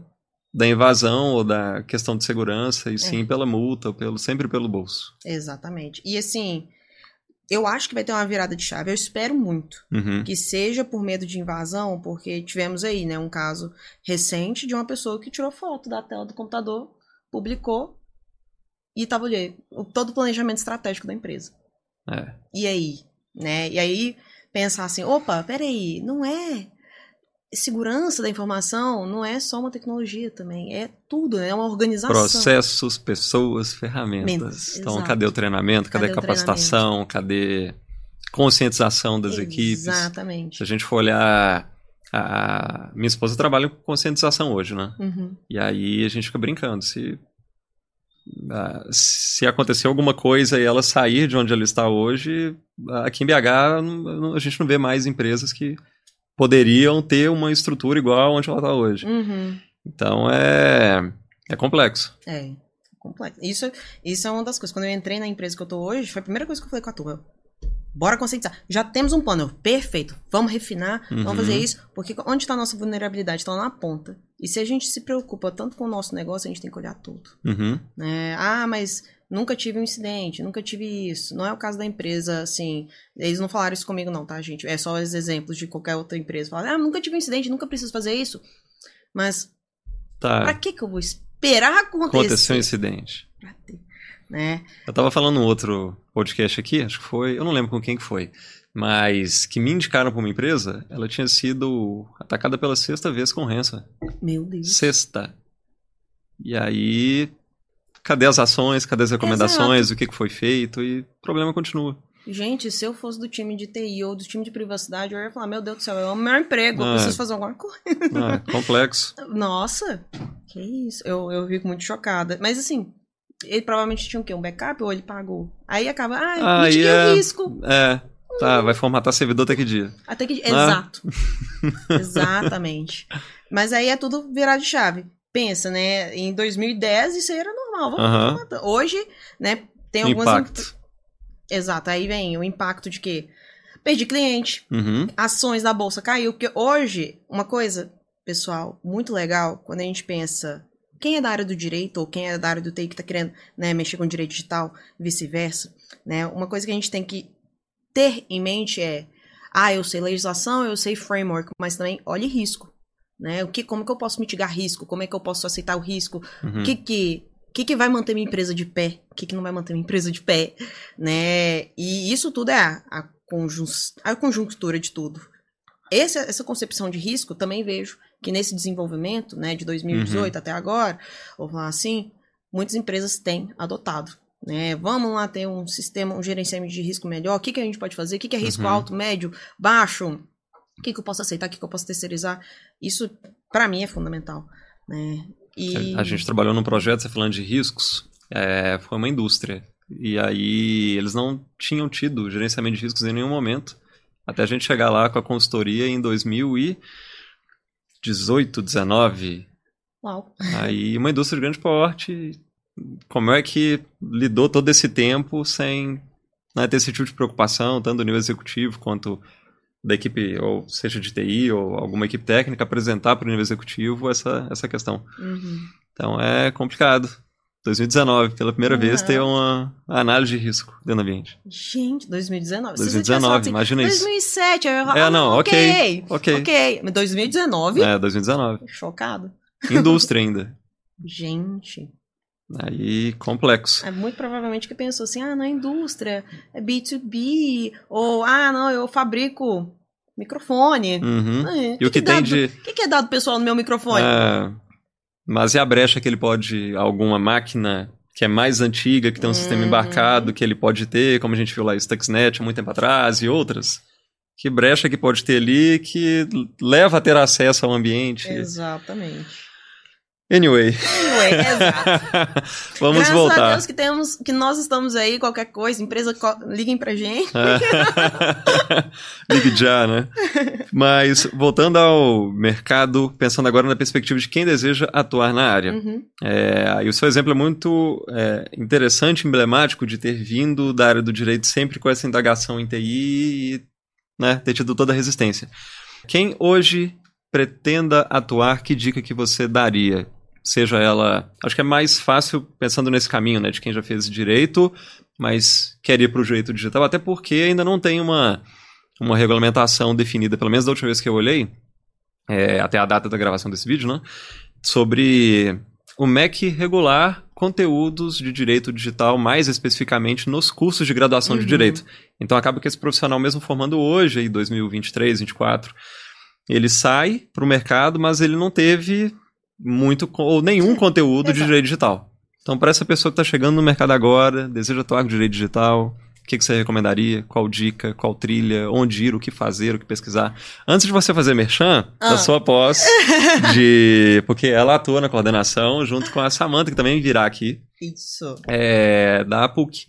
da invasão ou da questão de segurança, e sim pela multa, pelo, sempre pelo bolso. Exatamente. E assim, eu acho que vai ter uma virada de chave. Eu espero muito Uhum. que seja por medo de invasão, porque tivemos aí, né, um caso recente de uma pessoa que tirou foto da tela do computador, publicou e tava ali o- todo o planejamento estratégico da empresa. É. E aí, né? E aí pensar assim, opa, peraí, não é segurança da informação, não é só uma tecnologia também, é tudo, né? é uma organização. Processos, pessoas, ferramentas. Mentas, Então, exato. cadê o treinamento? Cadê, Cadê a capacitação? Cadê conscientização das equipes? Exatamente. Se a gente for olhar. A... Minha esposa trabalha com conscientização hoje, né? Uhum. E aí a gente fica brincando. Se, ah, se acontecer alguma coisa e ela sair de onde ela está hoje, aqui em BH a gente não vê mais empresas que poderiam ter uma estrutura igual onde ela está hoje. Uhum. Então é, é complexo. É, complexo. Isso, isso é uma das coisas. Quando eu entrei na empresa que eu tô hoje, foi a primeira coisa que eu falei com a turma. Bora conscientizar. Já temos um plano. Perfeito. Vamos refinar, Uhum. vamos fazer isso. Porque onde está a nossa vulnerabilidade? Está na ponta. E se a gente se preocupa tanto com o nosso negócio, a gente tem que olhar tudo. Uhum. né? Ah, mas nunca tive um incidente, nunca tive isso. Não é o caso da empresa, assim. Eles não falaram isso comigo, não, tá, gente? É só os exemplos de qualquer outra empresa. Falaram, ah, nunca tive um incidente, nunca preciso fazer isso. Mas pra Tá. que que eu vou esperar acontecer? Aconteceu um incidente. Pra ter, né? Eu tava falando num outro podcast aqui, acho que foi, eu não lembro com quem que foi, mas que me indicaram para uma empresa, ela tinha sido atacada pela sexta vez com ransom. Meu Deus. Sexta. E aí, cadê as ações, cadê as recomendações, o que, que foi feito, e o problema continua. Gente, se eu fosse do time de TI ou do time de privacidade, eu ia falar, meu Deus do céu, eu amo meu emprego, eu Ah. preciso fazer alguma coisa. Ah, complexo. Nossa, que isso. Eu, eu fico muito chocada. Mas assim, ele provavelmente tinha o quê? Um backup ou ele pagou? Aí acaba, ah, Aí mitiguei é- o risco. É, tá, vai formatar servidor até que dia? Até que. Ah. Exato. Exatamente. Mas aí é tudo virar de chave. Pensa, né? Em 2010 isso aí era normal. Vamos. Hoje, né? Tem algumas. Impacto. Exato. Aí vem o impacto de quê? Perdi cliente, Uhum, ações da bolsa caiu. Porque hoje, uma coisa, pessoal, muito legal, quando a gente pensa. Quem é da área do direito ou quem é da área do TI que está querendo né, mexer com direito digital, vice-versa, né? Uma coisa que a gente tem que ter em mente é, ah, eu sei legislação, eu sei framework, mas também olhe risco, né? O que, como que eu posso mitigar risco? Como é que eu posso aceitar o risco? uhum. O que que O que, que vai manter minha empresa de pé? O que, que não vai manter minha empresa de pé? Né? E isso tudo é a, a, conjun a conjuntura de tudo. Essa, essa concepção de risco também vejo que nesse desenvolvimento, né, de 2018 uhum. até agora, vou falar assim, muitas empresas têm adotado. Né? Vamos lá ter um sistema, um gerenciamento de risco melhor. O que, que a gente pode fazer? O que, que é risco uhum. alto, médio, baixo? O que, que eu posso aceitar? O que, que eu posso terceirizar? Isso, para mim, é fundamental. Né? E... A gente trabalhou num projeto, você falando de riscos, é, foi uma indústria. E aí eles não tinham tido gerenciamento de riscos em nenhum momento. Até a gente chegar lá com a consultoria em 2018, 19. Uau. Aí uma indústria de grande porte, como é que lidou todo esse tempo sem né, ter esse tipo de preocupação, tanto do nível executivo quanto da equipe, ou seja de TI ou alguma equipe técnica, apresentar para o nível executivo essa, essa questão. Uhum. Então é complicado. 2019, pela primeira uhum. vez, ter uma análise de risco dentro do ambiente. Gente, 2019. 2019, assim, imagina 2007, isso. 2007, eu ia É, não, ok. Ok. Ok. 2019? É, 2019. Chocado. Indústria ainda. Gente. Aí, complexo. É muito provavelmente que pensou assim, ah, na indústria, é B2B, ou, ah, não, eu fabrico microfone. Uhum. Ah, é. E que o que, que tem de... O que, que é dado pessoal no meu microfone? É... Mas e a brecha que ele pode, alguma máquina que é mais antiga, que tem um uhum. sistema embarcado, que ele pode ter, como a gente viu lá, Stuxnet há muito tempo atrás, e outras? Que brecha que pode ter ali que leva a ter acesso ao ambiente? Exatamente. Anyway. Anyway, exato. Vamos Graças voltar. Graças a Deus que, temos, que nós estamos aí, qualquer coisa, empresa, liguem pra gente. É. Ligue já, né? Mas, voltando ao mercado, pensando agora na perspectiva de quem deseja atuar na área. Uhum. É, e o seu exemplo é muito é, interessante, emblemático de ter vindo da área do direito sempre com essa indagação em TI e né, ter tido toda a resistência. Quem hoje pretenda atuar, que dica que você daria? Seja ela. Acho que é mais fácil pensando nesse caminho, né? De quem já fez direito, mas quer ir para o direito digital, até porque ainda não tem uma, uma regulamentação definida, pelo menos da última vez que eu olhei, é, até a data da gravação desse vídeo, né? Sobre o MEC regular conteúdos de direito digital, mais especificamente nos cursos de graduação uhum. de direito. Então acaba que esse profissional, mesmo formando hoje, aí 2023, 2024, ele sai para o mercado, mas ele não teve muito ou nenhum conteúdo de direito digital. Então, para essa pessoa que está chegando no mercado agora, deseja atuar com direito digital, o que, que você recomendaria? Qual dica? Qual trilha? Onde ir? O que fazer? O que pesquisar? Antes de você fazer merchan, ah. da sua pós, de... porque ela atua na coordenação junto com a Samanta, que também virá aqui. Isso. É, da PUC.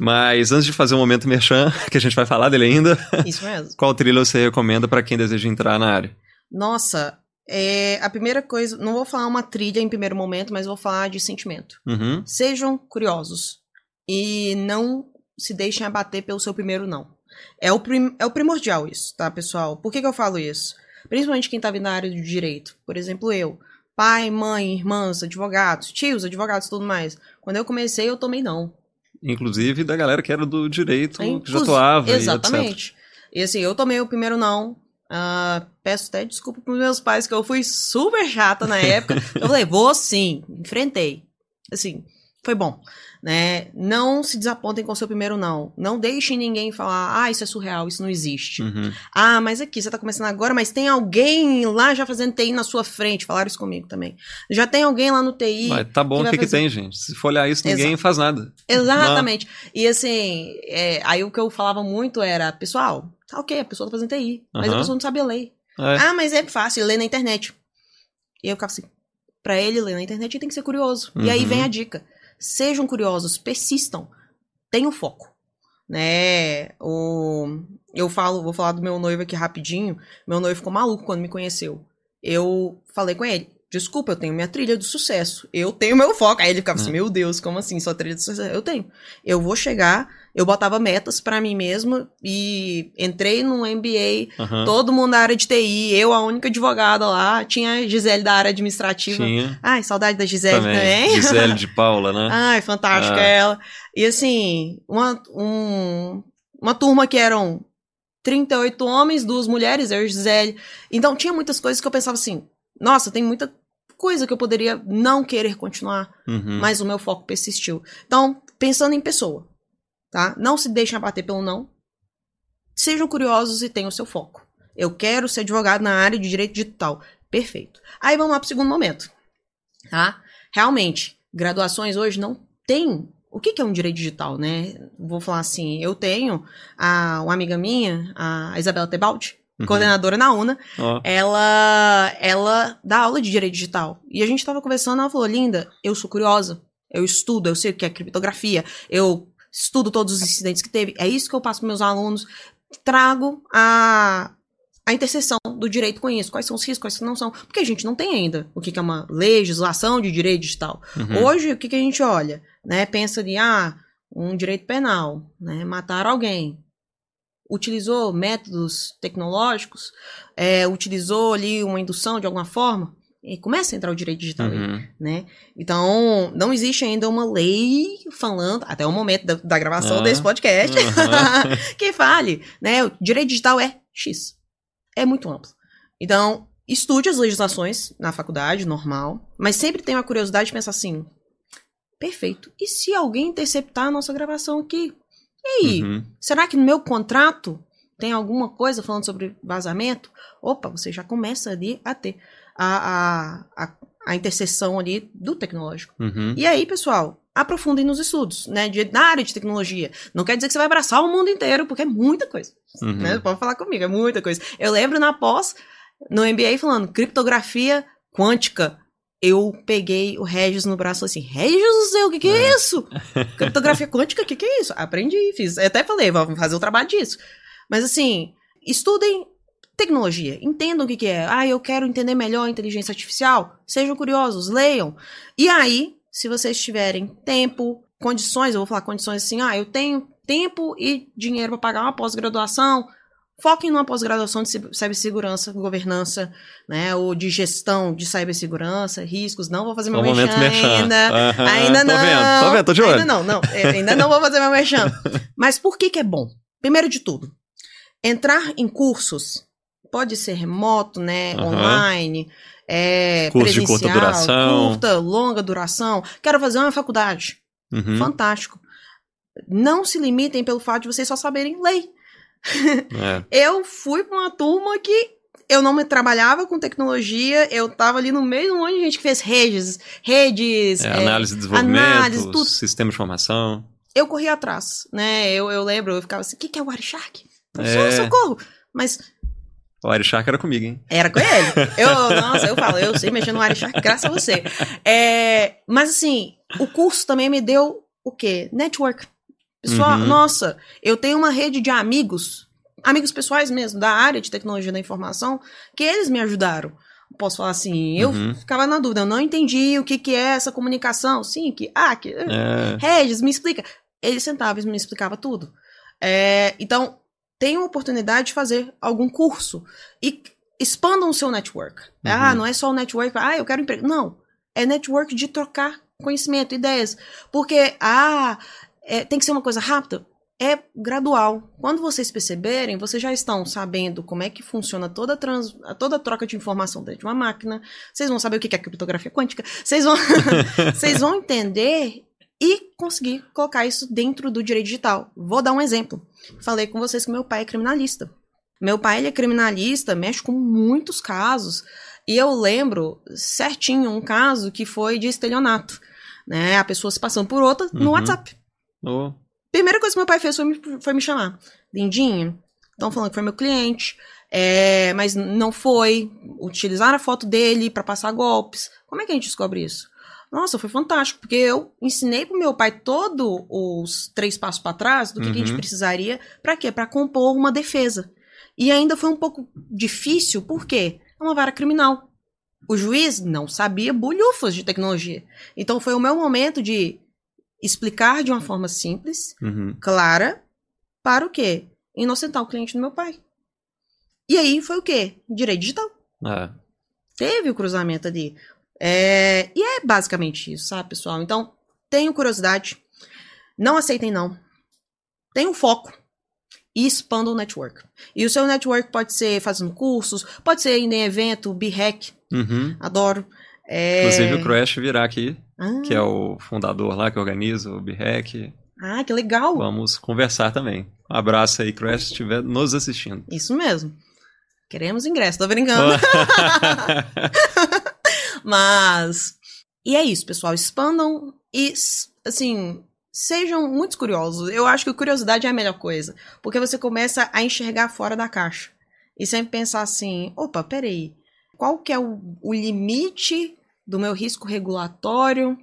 Mas antes de fazer o um momento merchan, que a gente vai falar dele ainda. Isso mesmo. qual trilha você recomenda para quem deseja entrar na área? Nossa, é, a primeira coisa, não vou falar uma trilha em primeiro momento, mas vou falar de sentimento. Uhum. Sejam curiosos e não se deixem abater pelo seu primeiro não. É o, prim, é o primordial isso, tá, pessoal? Por que, que eu falo isso? Principalmente quem tá vindo na área do direito. Por exemplo, eu. Pai, mãe, irmãs, advogados, tios, advogados tudo mais. Quando eu comecei, eu tomei não. Inclusive da galera que era do direito, é, que já atuava. Exatamente. E, e assim, eu tomei o primeiro não, Uh, peço até desculpa pros meus pais, que eu fui super chata na época. eu falei, vou sim, enfrentei. Assim, foi bom. Né? Não se desapontem com o seu primeiro não. Não deixem ninguém falar, ah, isso é surreal, isso não existe. Uhum. Ah, mas aqui, você tá começando agora, mas tem alguém lá já fazendo TI na sua frente. Falaram isso comigo também. Já tem alguém lá no TI. Mas tá bom, o que, que, fazer... que, tem, gente? Se for olhar isso, ninguém Exato. faz nada. Exatamente. Não. E assim, é, aí o que eu falava muito era, pessoal, Tá ok, a pessoa tá fazendo TI, mas a pessoa não sabe ler. É. Ah, mas é fácil, ler na internet. E eu ficava assim, pra ele ler na internet ele tem que ser curioso. Uhum. E aí vem a uhum. dica. Sejam curiosos, persistam, tenham foco. Né? O... Eu falo, vou falar do meu noivo aqui rapidinho. Meu noivo ficou maluco quando me conheceu. Eu falei com ele, desculpa, eu tenho minha trilha do sucesso. Eu tenho meu foco. Aí ele ficava assim, é. meu Deus, como assim? Sua trilha do sucesso? Eu tenho. Eu vou chegar, eu botava metas para mim mesma e entrei no MBA, uhum. todo mundo da área de TI, eu a única advogada lá, tinha a Gisele da área administrativa. Tinha. Ai, saudade da Gisele também. também. Gisele de Paula, né? Ai, fantástica ah. ela. E assim, uma, um, uma turma que eram 38 homens, duas mulheres, eu e Gisele. Então tinha muitas coisas que eu pensava assim, nossa, tem muita coisa que eu poderia não querer continuar, Uhum. mas o meu foco persistiu. Então, pensando em pessoa, tá? Não se deixem abater pelo não. Sejam curiosos e tenham o seu foco. Eu quero ser advogado na área de direito digital. Perfeito. Aí vamos lá pro segundo momento, tá? Realmente, graduações hoje não tem o que, que é um direito digital, né? Vou falar assim, eu tenho a, uma amiga minha, a Isabela Tebaldi, Uhum. coordenadora na UNA, Ó, ela, ela dá aula de direito digital. E a gente tava conversando, ela falou, Linda, eu sou curiosa, eu estudo, eu sei o que é criptografia, eu estudo todos os incidentes que teve, é isso que eu passo para meus alunos, trago a, a interseção do direito com isso, quais são os riscos, quais não são, porque a gente não tem ainda o que é uma legislação de direito digital. uhum. Hoje, o que, que a gente olha? Né? Pensa de, ah, um direito penal, né? matar alguém. Utilizou métodos tecnológicos, é, utilizou ali uma indução de alguma forma, começa a entrar o direito digital aí, Uhum. né? Então, não existe ainda uma lei falando, até o momento da, da gravação Ah. desse podcast, Aham. que fale, né? O direito digital é X. É muito amplo. Então, estude as legislações na faculdade, normal, mas sempre tenha a curiosidade de pensar assim: perfeito. E se alguém interceptar a nossa gravação aqui? E aí? Uhum. Será que no meu contrato tem alguma coisa falando sobre vazamento? Opa, você já começa ali a ter a, a, a, a interseção ali do tecnológico. Uhum. E aí, pessoal, aprofundem nos estudos, né? De, na área de tecnologia. Não quer dizer que você vai abraçar o mundo inteiro, porque é muita coisa. Uhum. Né? Pode falar comigo, é muita coisa. Eu lembro na pós, no MBA, falando criptografia quântica. Eu peguei o Regis no braço e falei assim: Regis do céu, o que, que é isso? Criptografia quântica, o que, que é isso? Aprendi, fiz. Eu até falei, vamos fazer o trabalho disso. Mas assim, estudem tecnologia, entendam o que, que é. Ah, eu quero entender melhor a inteligência artificial. Sejam curiosos, leiam. E aí, se vocês tiverem tempo, condições, eu vou falar condições assim, ah, eu tenho tempo e dinheiro para pagar uma pós-graduação, foquem numa pós-graduação de ci- cibersegurança, governança, né, ou de gestão de cibersegurança, riscos. Não vou fazer meu Só um merchan merchan. ainda. Aham, Ainda tô não. vendo, tô vendo, tô de olho. Ainda não, não. É, Ainda não vou fazer meu merchan. Mas por que que é bom? Primeiro de tudo, entrar em cursos pode ser remoto, né, Aham. online, é, Curso de curta presencial, duração. curta, longa duração. Quero fazer uma faculdade. Uhum. Fantástico. Não se limitem pelo fato de vocês só saberem lei. É. Eu fui pra uma turma que eu não me trabalhava com tecnologia, eu tava ali no meio de um monte de gente que fez redes, redes, É, é, análise de desenvolvimento, análise, tudo. sistema de informação. eu corri atrás, né? Eu, eu lembro, eu ficava assim, o que, que é o Wireshark? É. Socorro! Mas O Wireshark era comigo, hein? era com ele. Eu, nossa, eu falo, eu sei mexer no Wireshark, graças a você. É, mas assim, o curso também me deu o quê? Network. Pessoal, Uhum. nossa, eu tenho uma rede de amigos, amigos pessoais mesmo, da área de tecnologia da informação, que eles me ajudaram. Posso falar assim, eu Uhum. ficava na dúvida, eu não entendi o que, que é essa comunicação. Sim, que. Ah, que. É. Regis, me explica. Ele sentava e me explicava tudo. É, então, tenham a oportunidade de fazer algum curso e expandam o seu network. Ah, Uhum. não é só o network, ah, eu quero emprego. Não. É network de trocar conhecimento, ideias. Porque, ah, é, tem que ser uma coisa rápida. É gradual. Quando vocês perceberem, vocês já estão sabendo como é que funciona toda a, trans, toda a troca de informação dentro de uma máquina. Vocês vão saber o que é criptografia quântica. Vocês vão, vocês vão entender e conseguir colocar isso dentro do direito digital. Vou dar um exemplo. Falei com vocês que meu pai é criminalista. Meu pai ele é criminalista, mexe com muitos casos. E eu lembro certinho um caso que foi de estelionato. Né? A pessoa se passando por outra no Uhum. WhatsApp. Oh, Primeira coisa que meu pai fez foi me, foi me chamar. Lindinho, estão falando que foi meu cliente, é, mas não foi. Utilizaram a foto dele para passar golpes. Como é que a gente descobre isso? Nossa, foi fantástico, porque eu ensinei pro meu pai todos os três passos para trás do que, que a gente Uhum. precisaria. Para quê? Para compor uma defesa. E ainda foi um pouco difícil, por quê? É uma vara criminal. O juiz não sabia bulhufas de tecnologia. Então foi o meu momento de explicar de uma forma simples uhum. clara para o quê? Inocentar o cliente do meu pai. E aí foi o quê? Direito digital. É. Teve o cruzamento ali. É, e é basicamente isso, sabe, pessoal? Então, tenham curiosidade. Não aceitem não. Tenham foco. E expandam o network. E o seu network pode ser fazendo cursos, pode ser indo em evento, B-Hack, Uhum. adoro. É... Inclusive o Crash virá aqui, Ah, que é o fundador lá que organiza o BREC. ah, que legal. Vamos conversar também. Um abraço aí, Crash, se estiver nos assistindo. Isso mesmo. Queremos ingresso, tô brincando. Mas. E é isso, pessoal. Expandam e, assim, sejam muito curiosos. Eu acho que curiosidade é a melhor coisa. Porque você começa a enxergar fora da caixa. E sempre pensar assim: opa, peraí. Qual que é o, o limite do meu risco regulatório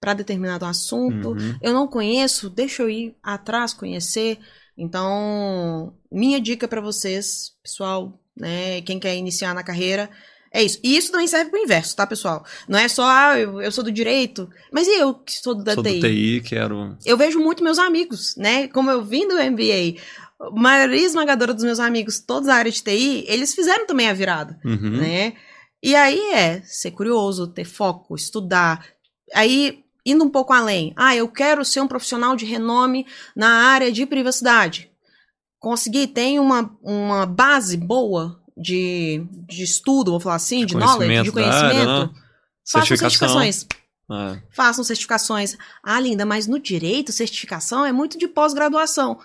para determinado assunto? Uhum. eu não conheço, deixa eu ir atrás conhecer. Então, minha dica para vocês, pessoal, né, quem quer iniciar na carreira, é isso. E isso também serve pro inverso, tá, pessoal? Não é só, ah, eu, eu sou do direito, mas e eu que sou da Sou TI? do TI, quero. Eu vejo muito meus amigos, né? Como eu vim do MBA, a maioria esmagadora dos meus amigos, todos da área de TI, eles fizeram também a virada Uhum. né? E aí é ser curioso, ter foco, estudar. Aí, indo um pouco além, ah, eu quero ser um profissional de renome na área de privacidade. Consegui, tem uma, uma base boa de, de estudo, vou falar assim, de, knowledge, de da área, conhecimento. né? Façam certificações. Ah, Façam certificações. Ah, linda, mas no direito, certificação é muito de pós-graduação.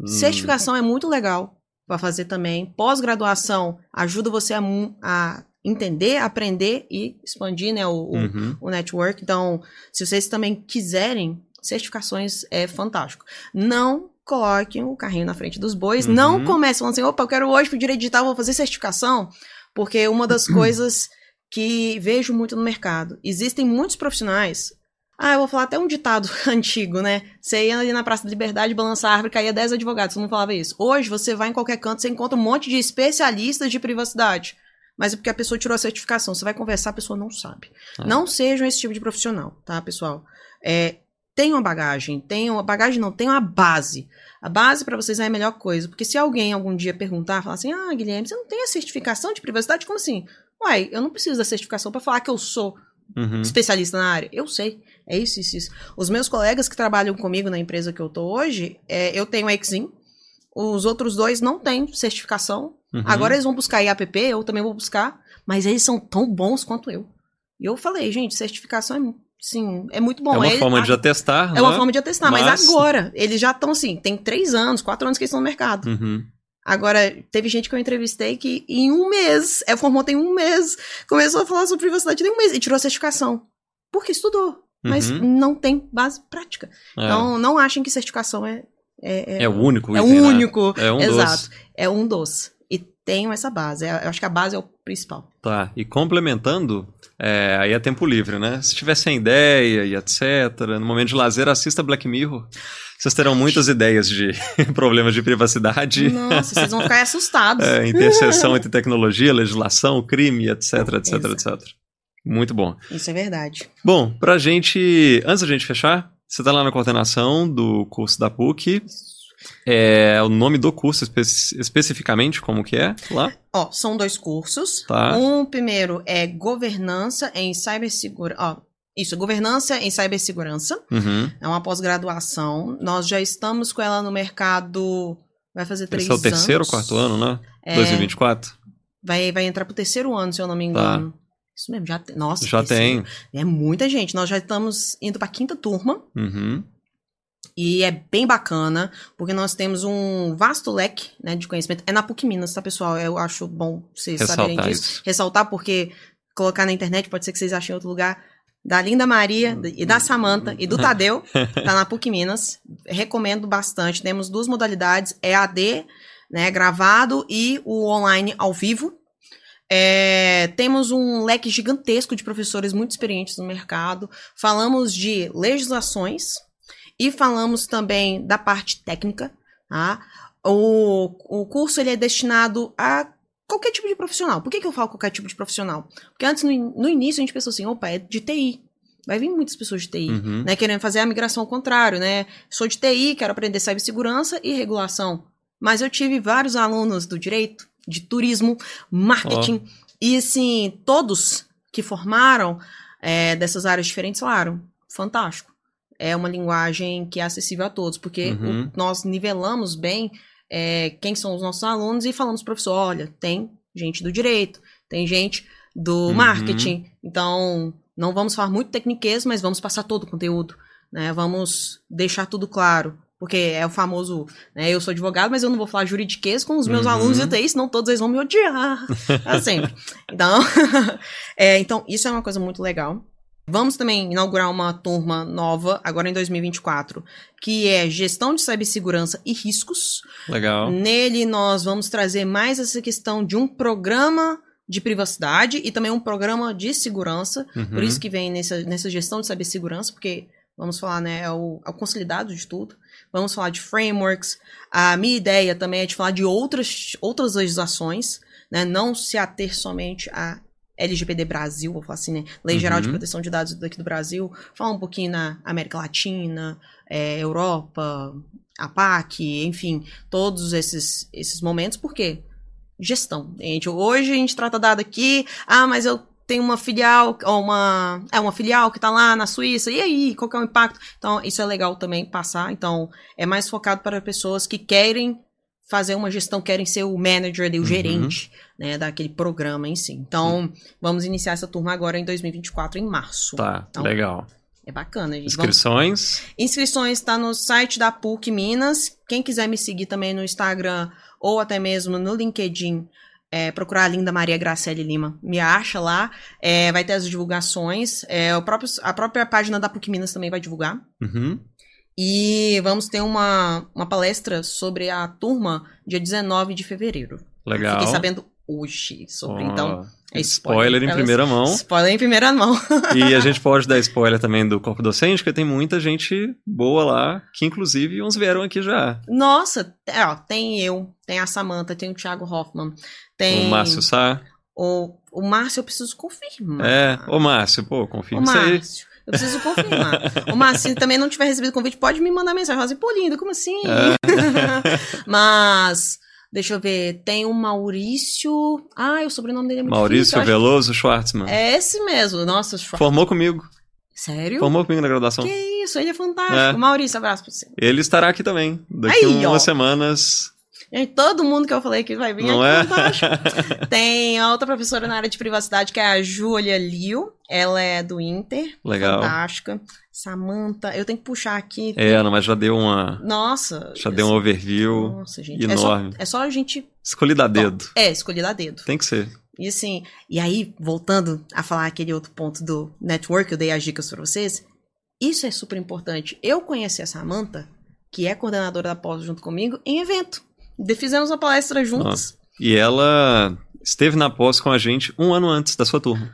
hum, Certificação é muito legal para fazer também. Pós-graduação ajuda você a, a entender, aprender e expandir né, o, o- uhum. o network. Então, se vocês também quiserem, certificações é fantástico. Não coloquem o carrinho na frente dos bois. Uhum. Não comecem falando assim, opa, eu quero hoje pro direito digital, vou fazer certificação. Porque uma das coisas que vejo muito no mercado, existem muitos profissionais ah, eu vou falar até um ditado antigo, né? Você ia ali na Praça da Liberdade, balançar a árvore, caía 10 advogados. Todo mundo falava isso. Hoje, você vai em qualquer canto, você encontra um monte de especialistas de privacidade. Mas é porque a pessoa tirou a certificação. Você vai conversar, a pessoa não sabe. Ah. Não sejam esse tipo de profissional, tá, pessoal? É, tenham a bagagem. Tenham a bagagem, não, tenham a base. A base para vocês é a melhor coisa. Porque se alguém algum dia perguntar, falar assim: ah, Guilherme, você não tem a certificação de privacidade? Como assim? Uai, eu não preciso da certificação para falar que eu sou Uhum. especialista na área. Eu sei. É isso, isso, isso. Os meus colegas que trabalham comigo na empresa que eu tô hoje, é, eu tenho a Exim. Os outros dois não têm certificação. Uhum. Agora eles vão buscar IAPP, eu também vou buscar. Mas eles são tão bons quanto eu. E eu falei, gente, certificação é, sim, é muito bom. é uma forma a- de atestar, é uma né? forma de atestar, mas... Mas- agora, eles já estão assim, tem três anos, quatro anos que eles estão no mercado. Uhum. Agora, teve gente que eu entrevistei que em um mês, é formou tem um mês, começou a falar sobre privacidade em um mês e tirou a certificação. Porque estudou, mas Uhum. não tem base prática. É. Então, não achem que certificação é. É, É o único é item, o né? único. É um Exato. dos. É um dos. Tenham essa base. É- Eu acho que a base é o principal. Tá, e complementando, é, aí é tempo livre, né? Se tiver sem ideia e etc., no momento de lazer, assista Black Mirror. Vocês terão muitas ideias de problemas de privacidade, Nossa, vocês vão ficar assustados. é, interseção entre tecnologia, legislação, crime, etc, etc, Exato. etc. Muito bom. Isso é verdade. Bom, pra gente, antes da gente fechar, você tá lá na coordenação do curso da PUC, é, o nome do curso espe- especificamente, como que é lá? Ó, são dois cursos. Tá. Um primeiro é governança em cibersegurança. Ó, isso, governança em cibersegurança. Uhum. É uma pós-graduação. Nós já estamos com ela no mercado. Vai fazer três Esse é o terceiro ou anos. quarto ano, né? É, 2024? Vai, vai entrar pro terceiro ano, se eu não me Tá. engano. Isso mesmo, já tem. Nossa, Já terceiro. tem. É muita gente. Nós já estamos indo pra quinta turma. Uhum. E é bem bacana, porque nós temos um vasto leque né, de conhecimento. É na PUC Minas, tá, pessoal? Eu acho bom vocês saberem Ressaltar disso. isso. Ressaltar, porque colocar na internet pode ser que vocês achem em outro lugar. Da Linda Maria e da Samanta e do Tadeu, tá na PUC Minas. Recomendo bastante. Temos duas modalidades: EAD, né, gravado, e o online ao vivo. É, temos um leque gigantesco de professores muito experientes no mercado. Falamos de legislações e falamos também da parte técnica. Tá? O, o curso ele é destinado a qualquer tipo de profissional. Por que, que eu falo qualquer tipo de profissional? Porque antes, no, no início, a gente pensou assim: opa, é de TI. Vai vir muitas pessoas de TI Uhum. né, querendo fazer a migração ao contrário, né? Sou de TI, quero aprender cibersegurança e regulação. Mas eu tive vários alunos do direito, de turismo, marketing, e assim, todos que formaram é, dessas áreas diferentes falaram, fantástico. É uma linguagem que é acessível a todos, porque Uhum. o- nós nivelamos bem é, quem são os nossos alunos e falamos, professor, olha, tem gente do direito, tem gente do Uhum. marketing. Então, não vamos falar muito tecniquez, mas vamos passar todo o conteúdo, né? Vamos deixar tudo claro. Porque é o famoso, né? Eu sou advogado, mas eu não vou falar juridiquês com os meus Uhum. alunos de TI, senão todos eles vão me odiar. É sempre. Então, é, então, isso é uma coisa muito legal. Vamos também inaugurar uma turma nova, agora em 2024, que é Gestão de Cibersegurança e Riscos. Legal. Nele, nós vamos trazer mais essa questão de um programa de privacidade e também um programa de segurança. Uhum. Por isso que vem nessa, nessa gestão de cibersegurança, porque vamos falar, né, é o, é o consolidado de tudo. Vamos falar de frameworks. A minha ideia também é de falar de outras, outras legislações, né, não se ater somente a LGPD Brasil, vou falar assim, né, Lei Geral de Uhum. Proteção de Dados daqui do Brasil, falar um pouquinho na América Latina, é, Europa, a PAC, enfim, todos esses, esses momentos, por quê? Gestão. Gente, hoje a gente trata dado aqui, ah, mas eu tenho uma filial, ou uma, é uma filial que tá lá na Suíça, e aí, qual que é o impacto? Então, isso é legal também passar, então, é mais focado para pessoas que querem fazer uma gestão, querem ser o manager, ali, o Uhum. gerente, né, daquele programa em si. Então, vamos iniciar essa turma agora em 2024, em março. Tá, Então, legal. É bacana, gente. Vamos- Inscrições. Inscrições está no site da PUC Minas. Quem quiser me seguir também no Instagram ou até mesmo no LinkedIn, é, procurar a Linda Maria Gracelli Lima, me acha lá. É, vai ter as divulgações. É, o próprio, a própria página da PUC Minas também vai divulgar. Uhum. E vamos ter uma, uma palestra sobre a turma dia 19 de fevereiro. Legal. Fiquei sabendo hoje sobre. Ó, Então, é spoiler em Elas- primeira mão. Spoiler em primeira mão. E a gente pode dar spoiler também do corpo docente, porque tem muita gente boa lá, que inclusive uns vieram aqui já. Nossa, é, ó, tem eu, tem a Samantha, tem o Thiago Hoffman, tem O Márcio Sá. o, o Márcio, eu preciso confirmar. É, ô Márcio, pô, o confirma isso aí. Eu preciso confirmar. o Márcio, se também não tiver recebido convite, pode me mandar mensagem. Fala assim, pô, linda, como assim? É. Mas, deixa eu ver, tem o Maurício. Ah, o sobrenome dele é muito Maurício difícil, Veloso Schwartzman. É esse mesmo. Nossa, Schwa- Formou comigo. sério? Formou comigo na graduação. Que isso, ele é fantástico. É. Maurício, abraço pra você. Ele estará aqui também. Daqui Aí, ó. umas semanas. Gente, todo mundo que eu falei que vai vir Não aqui, é? Tem a outra professora na área de privacidade, que é a Júlia Liu. Ela é do Inter. Legal. Fantástica. Samantha, eu tenho que puxar aqui. É, Ana, mas já deu uma. Nossa. Já deu um overview. Nossa, gente. É só, enorme. é só a gente. Escolhi a dedo. É, escolher a dedo. Tem que ser. E assim, e aí, voltando a falar aquele outro ponto do network, eu dei as dicas pra vocês. Isso é super importante. Eu conheci a Samantha, que é coordenadora da pós junto comigo, em evento. Fizemos uma palestra juntas. E ela esteve na pós com a gente um ano antes da sua turma.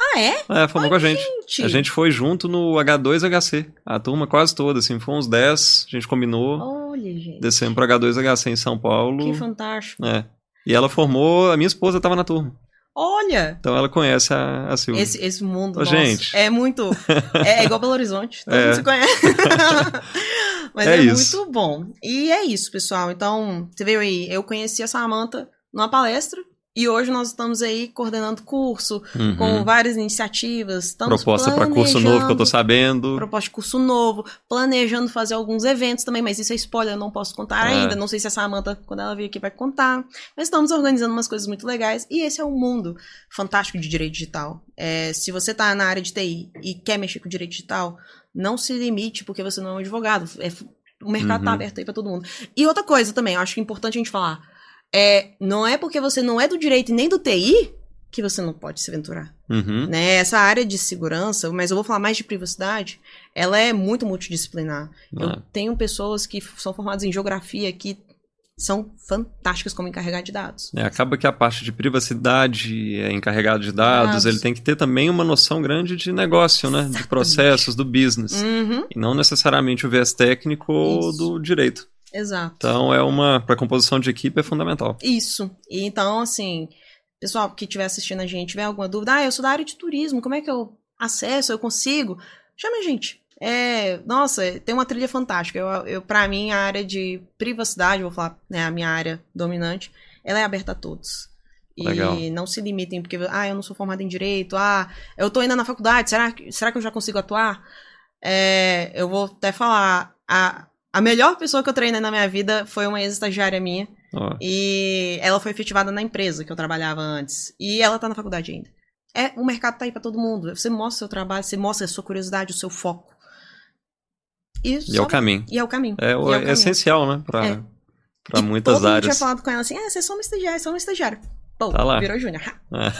Ah, é? É, formou com a gente. Gente. A gente foi junto no H2HC. A turma quase toda, assim, foi uns 10, a gente combinou. Olha, gente. Descemos pro H2HC em São Paulo. Que fantástico. É. E ela formou, a minha esposa tava na turma. Olha! Então ela conhece a, a Silvia. Esse, esse mundo Ô, gente. é muito. É, é igual Belo Horizonte. Todo É. mundo se conhece. Mas É é, isso. muito bom. E é isso, pessoal. Então, você veio aí. Eu conheci a Samantha numa palestra. E hoje nós estamos aí coordenando curso, Uhum. com várias iniciativas. Estamos Proposta para curso novo que eu tô planejando- sabendo. proposta de curso novo, planejando fazer alguns eventos também, mas isso é spoiler, eu não posso contar É. ainda. Não sei se a Samantha, quando ela vir aqui, vai contar. Mas estamos organizando umas coisas muito legais e esse é um mundo fantástico de direito digital. É, se você tá na área de TI e quer mexer com direito digital, não se limite porque você não é um advogado. É, o mercado tá Uhum. aberto aí para todo mundo. E outra coisa também, eu acho que é importante a gente falar. É, não é porque você não é do direito e nem do TI que você não pode se aventurar Uhum. né? Essa área de segurança, mas eu vou falar mais de privacidade, ela é muito multidisciplinar. Eu Ah, tenho pessoas que são formadas em geografia que são fantásticas como encarregar de dados. é, acaba que a parte de privacidade, é encarregado de dados, Dados. ele tem que ter também uma noção grande de negócio, né? De processos, do business. Uhum, E não necessariamente o viés técnico ou do direito. exato. Então é uma. Para composição de equipe é fundamental. Isso. E então, assim, pessoal que estiver assistindo a gente, tiver alguma dúvida, ah, eu sou da área de turismo, como é que eu acesso, eu consigo? Chama a gente. É, nossa, tem uma trilha fantástica. Eu, eu, pra mim, a área de privacidade, vou falar, né, a minha área dominante, ela é aberta a todos. E Legal. não se limitem, porque, ah, eu não sou formada em direito, ah, eu tô ainda na faculdade, será, que- será que eu já consigo atuar? É, eu vou até falar, a, A melhor pessoa que eu treinei na minha vida foi uma ex-estagiária minha. Ó, E ela foi efetivada na empresa que eu trabalhava antes. E ela tá na faculdade ainda. É, o mercado tá aí pra todo mundo. Você mostra o seu trabalho, você mostra a sua curiosidade, o seu foco. E, e é o caminho. E é o caminho. É, o- o é essencial, né? Pra, É. pra E muitas todo áreas. tinha falado com ela assim, ah, você é só uma estagiária, só uma estagiária. Pô, Tá lá. virou júnior. Ha,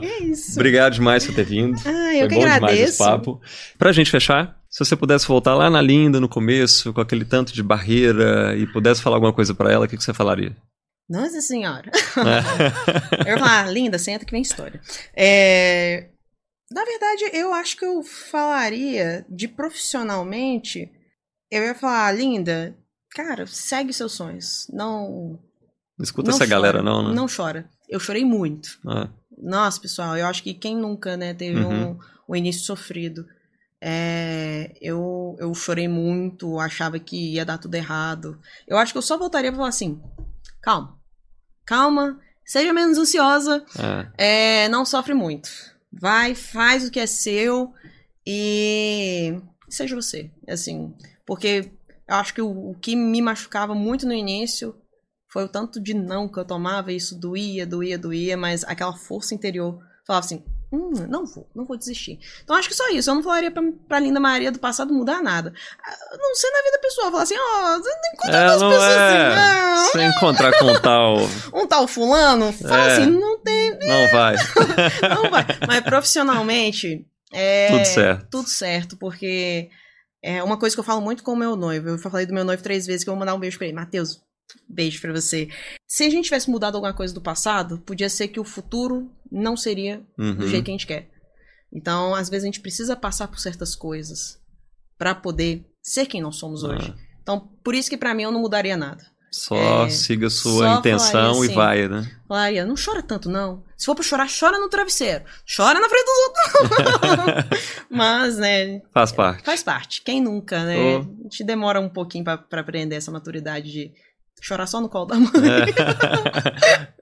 É. E é isso. Obrigado demais por ter vindo. Ah, eu Foi que bom demais agradeço. esse papo. Pra gente fechar, se você pudesse voltar lá na Linda, no começo, com aquele tanto de barreira, e pudesse falar alguma coisa pra ela, o que, que você falaria? Nossa senhora. É. Eu ia falar, ah, linda, senta que vem história. É, Na verdade, eu acho que eu falaria de profissionalmente. Eu ia falar, linda, cara, segue seus sonhos. Não. Não escuta não essa chora, galera, não, né? Não chora. Eu chorei muito. Ah, Nossa, pessoal, eu acho que quem nunca, né, teve Uhum. um, um início sofrido. É, eu, eu chorei muito, achava que ia dar tudo errado. Eu acho que eu só voltaria pra falar assim: calma, calma, seja menos ansiosa, é. é, não sofre muito. Vai, faz o que é seu e seja você. Assim, porque eu acho que o, o que me machucava muito no início foi o tanto de não que eu tomava, isso doía, doía, doía, mas aquela força interior falava assim: hum, não vou, não vou desistir. Então acho que só isso. Eu não falaria pra, pra Linda Maria do passado mudar nada. A não ser na vida pessoal, falar assim: ó, você não encontra É, duas não pessoas é. assim, Se encontrar com um tal, não. Um tal fulano, fala É. assim: não tem, não vai. não vai. Mas profissionalmente, é. Tudo certo. Tudo certo, porque é uma coisa que eu falo muito com o meu noivo. Eu falei do meu noivo três vezes que eu vou mandar um beijo pra ele. Matheus, beijo pra você. Se a gente tivesse mudado alguma coisa do passado, podia ser que o futuro não seria do Uhum. jeito que a gente quer. Então, às vezes, a gente precisa passar por certas coisas pra poder ser quem nós somos hoje. Ah, Então, por isso que pra mim eu não mudaria nada. só É, siga a só sua intenção falaria e assim. vai, né? Falaria, não chora tanto, não. Se for pra chorar, chora no travesseiro. Chora na frente dos outros. Mas, né, Faz parte. faz parte. Quem nunca, né? Oh. A gente demora um pouquinho pra aprender essa maturidade de chorar só no colo da mãe.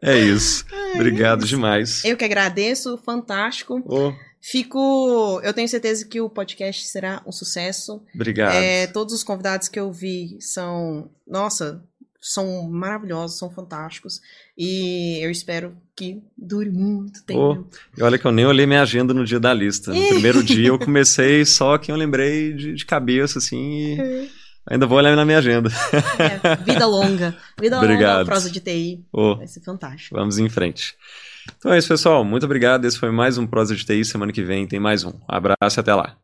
É, É isso. Obrigado demais. Eu que agradeço, fantástico. Ô, Fico. Eu tenho certeza que o podcast será um sucesso. obrigado. É, todos os convidados que eu vi são. Nossa, são maravilhosos, são fantásticos. E eu espero que dure muito tempo. E olha que eu nem olhei minha agenda no dia da lista. No primeiro dia eu comecei só que eu lembrei de, de cabeça, assim, e ainda vou olhar na minha agenda. É, vida longa. Vida longa, Obrigado. prosa de TI. Ô, Vai ser fantástico. vamos em frente. Então é isso, pessoal. Muito obrigado. Esse foi mais um Prosa de TI. Semana que vem tem mais um. Abraço e até lá.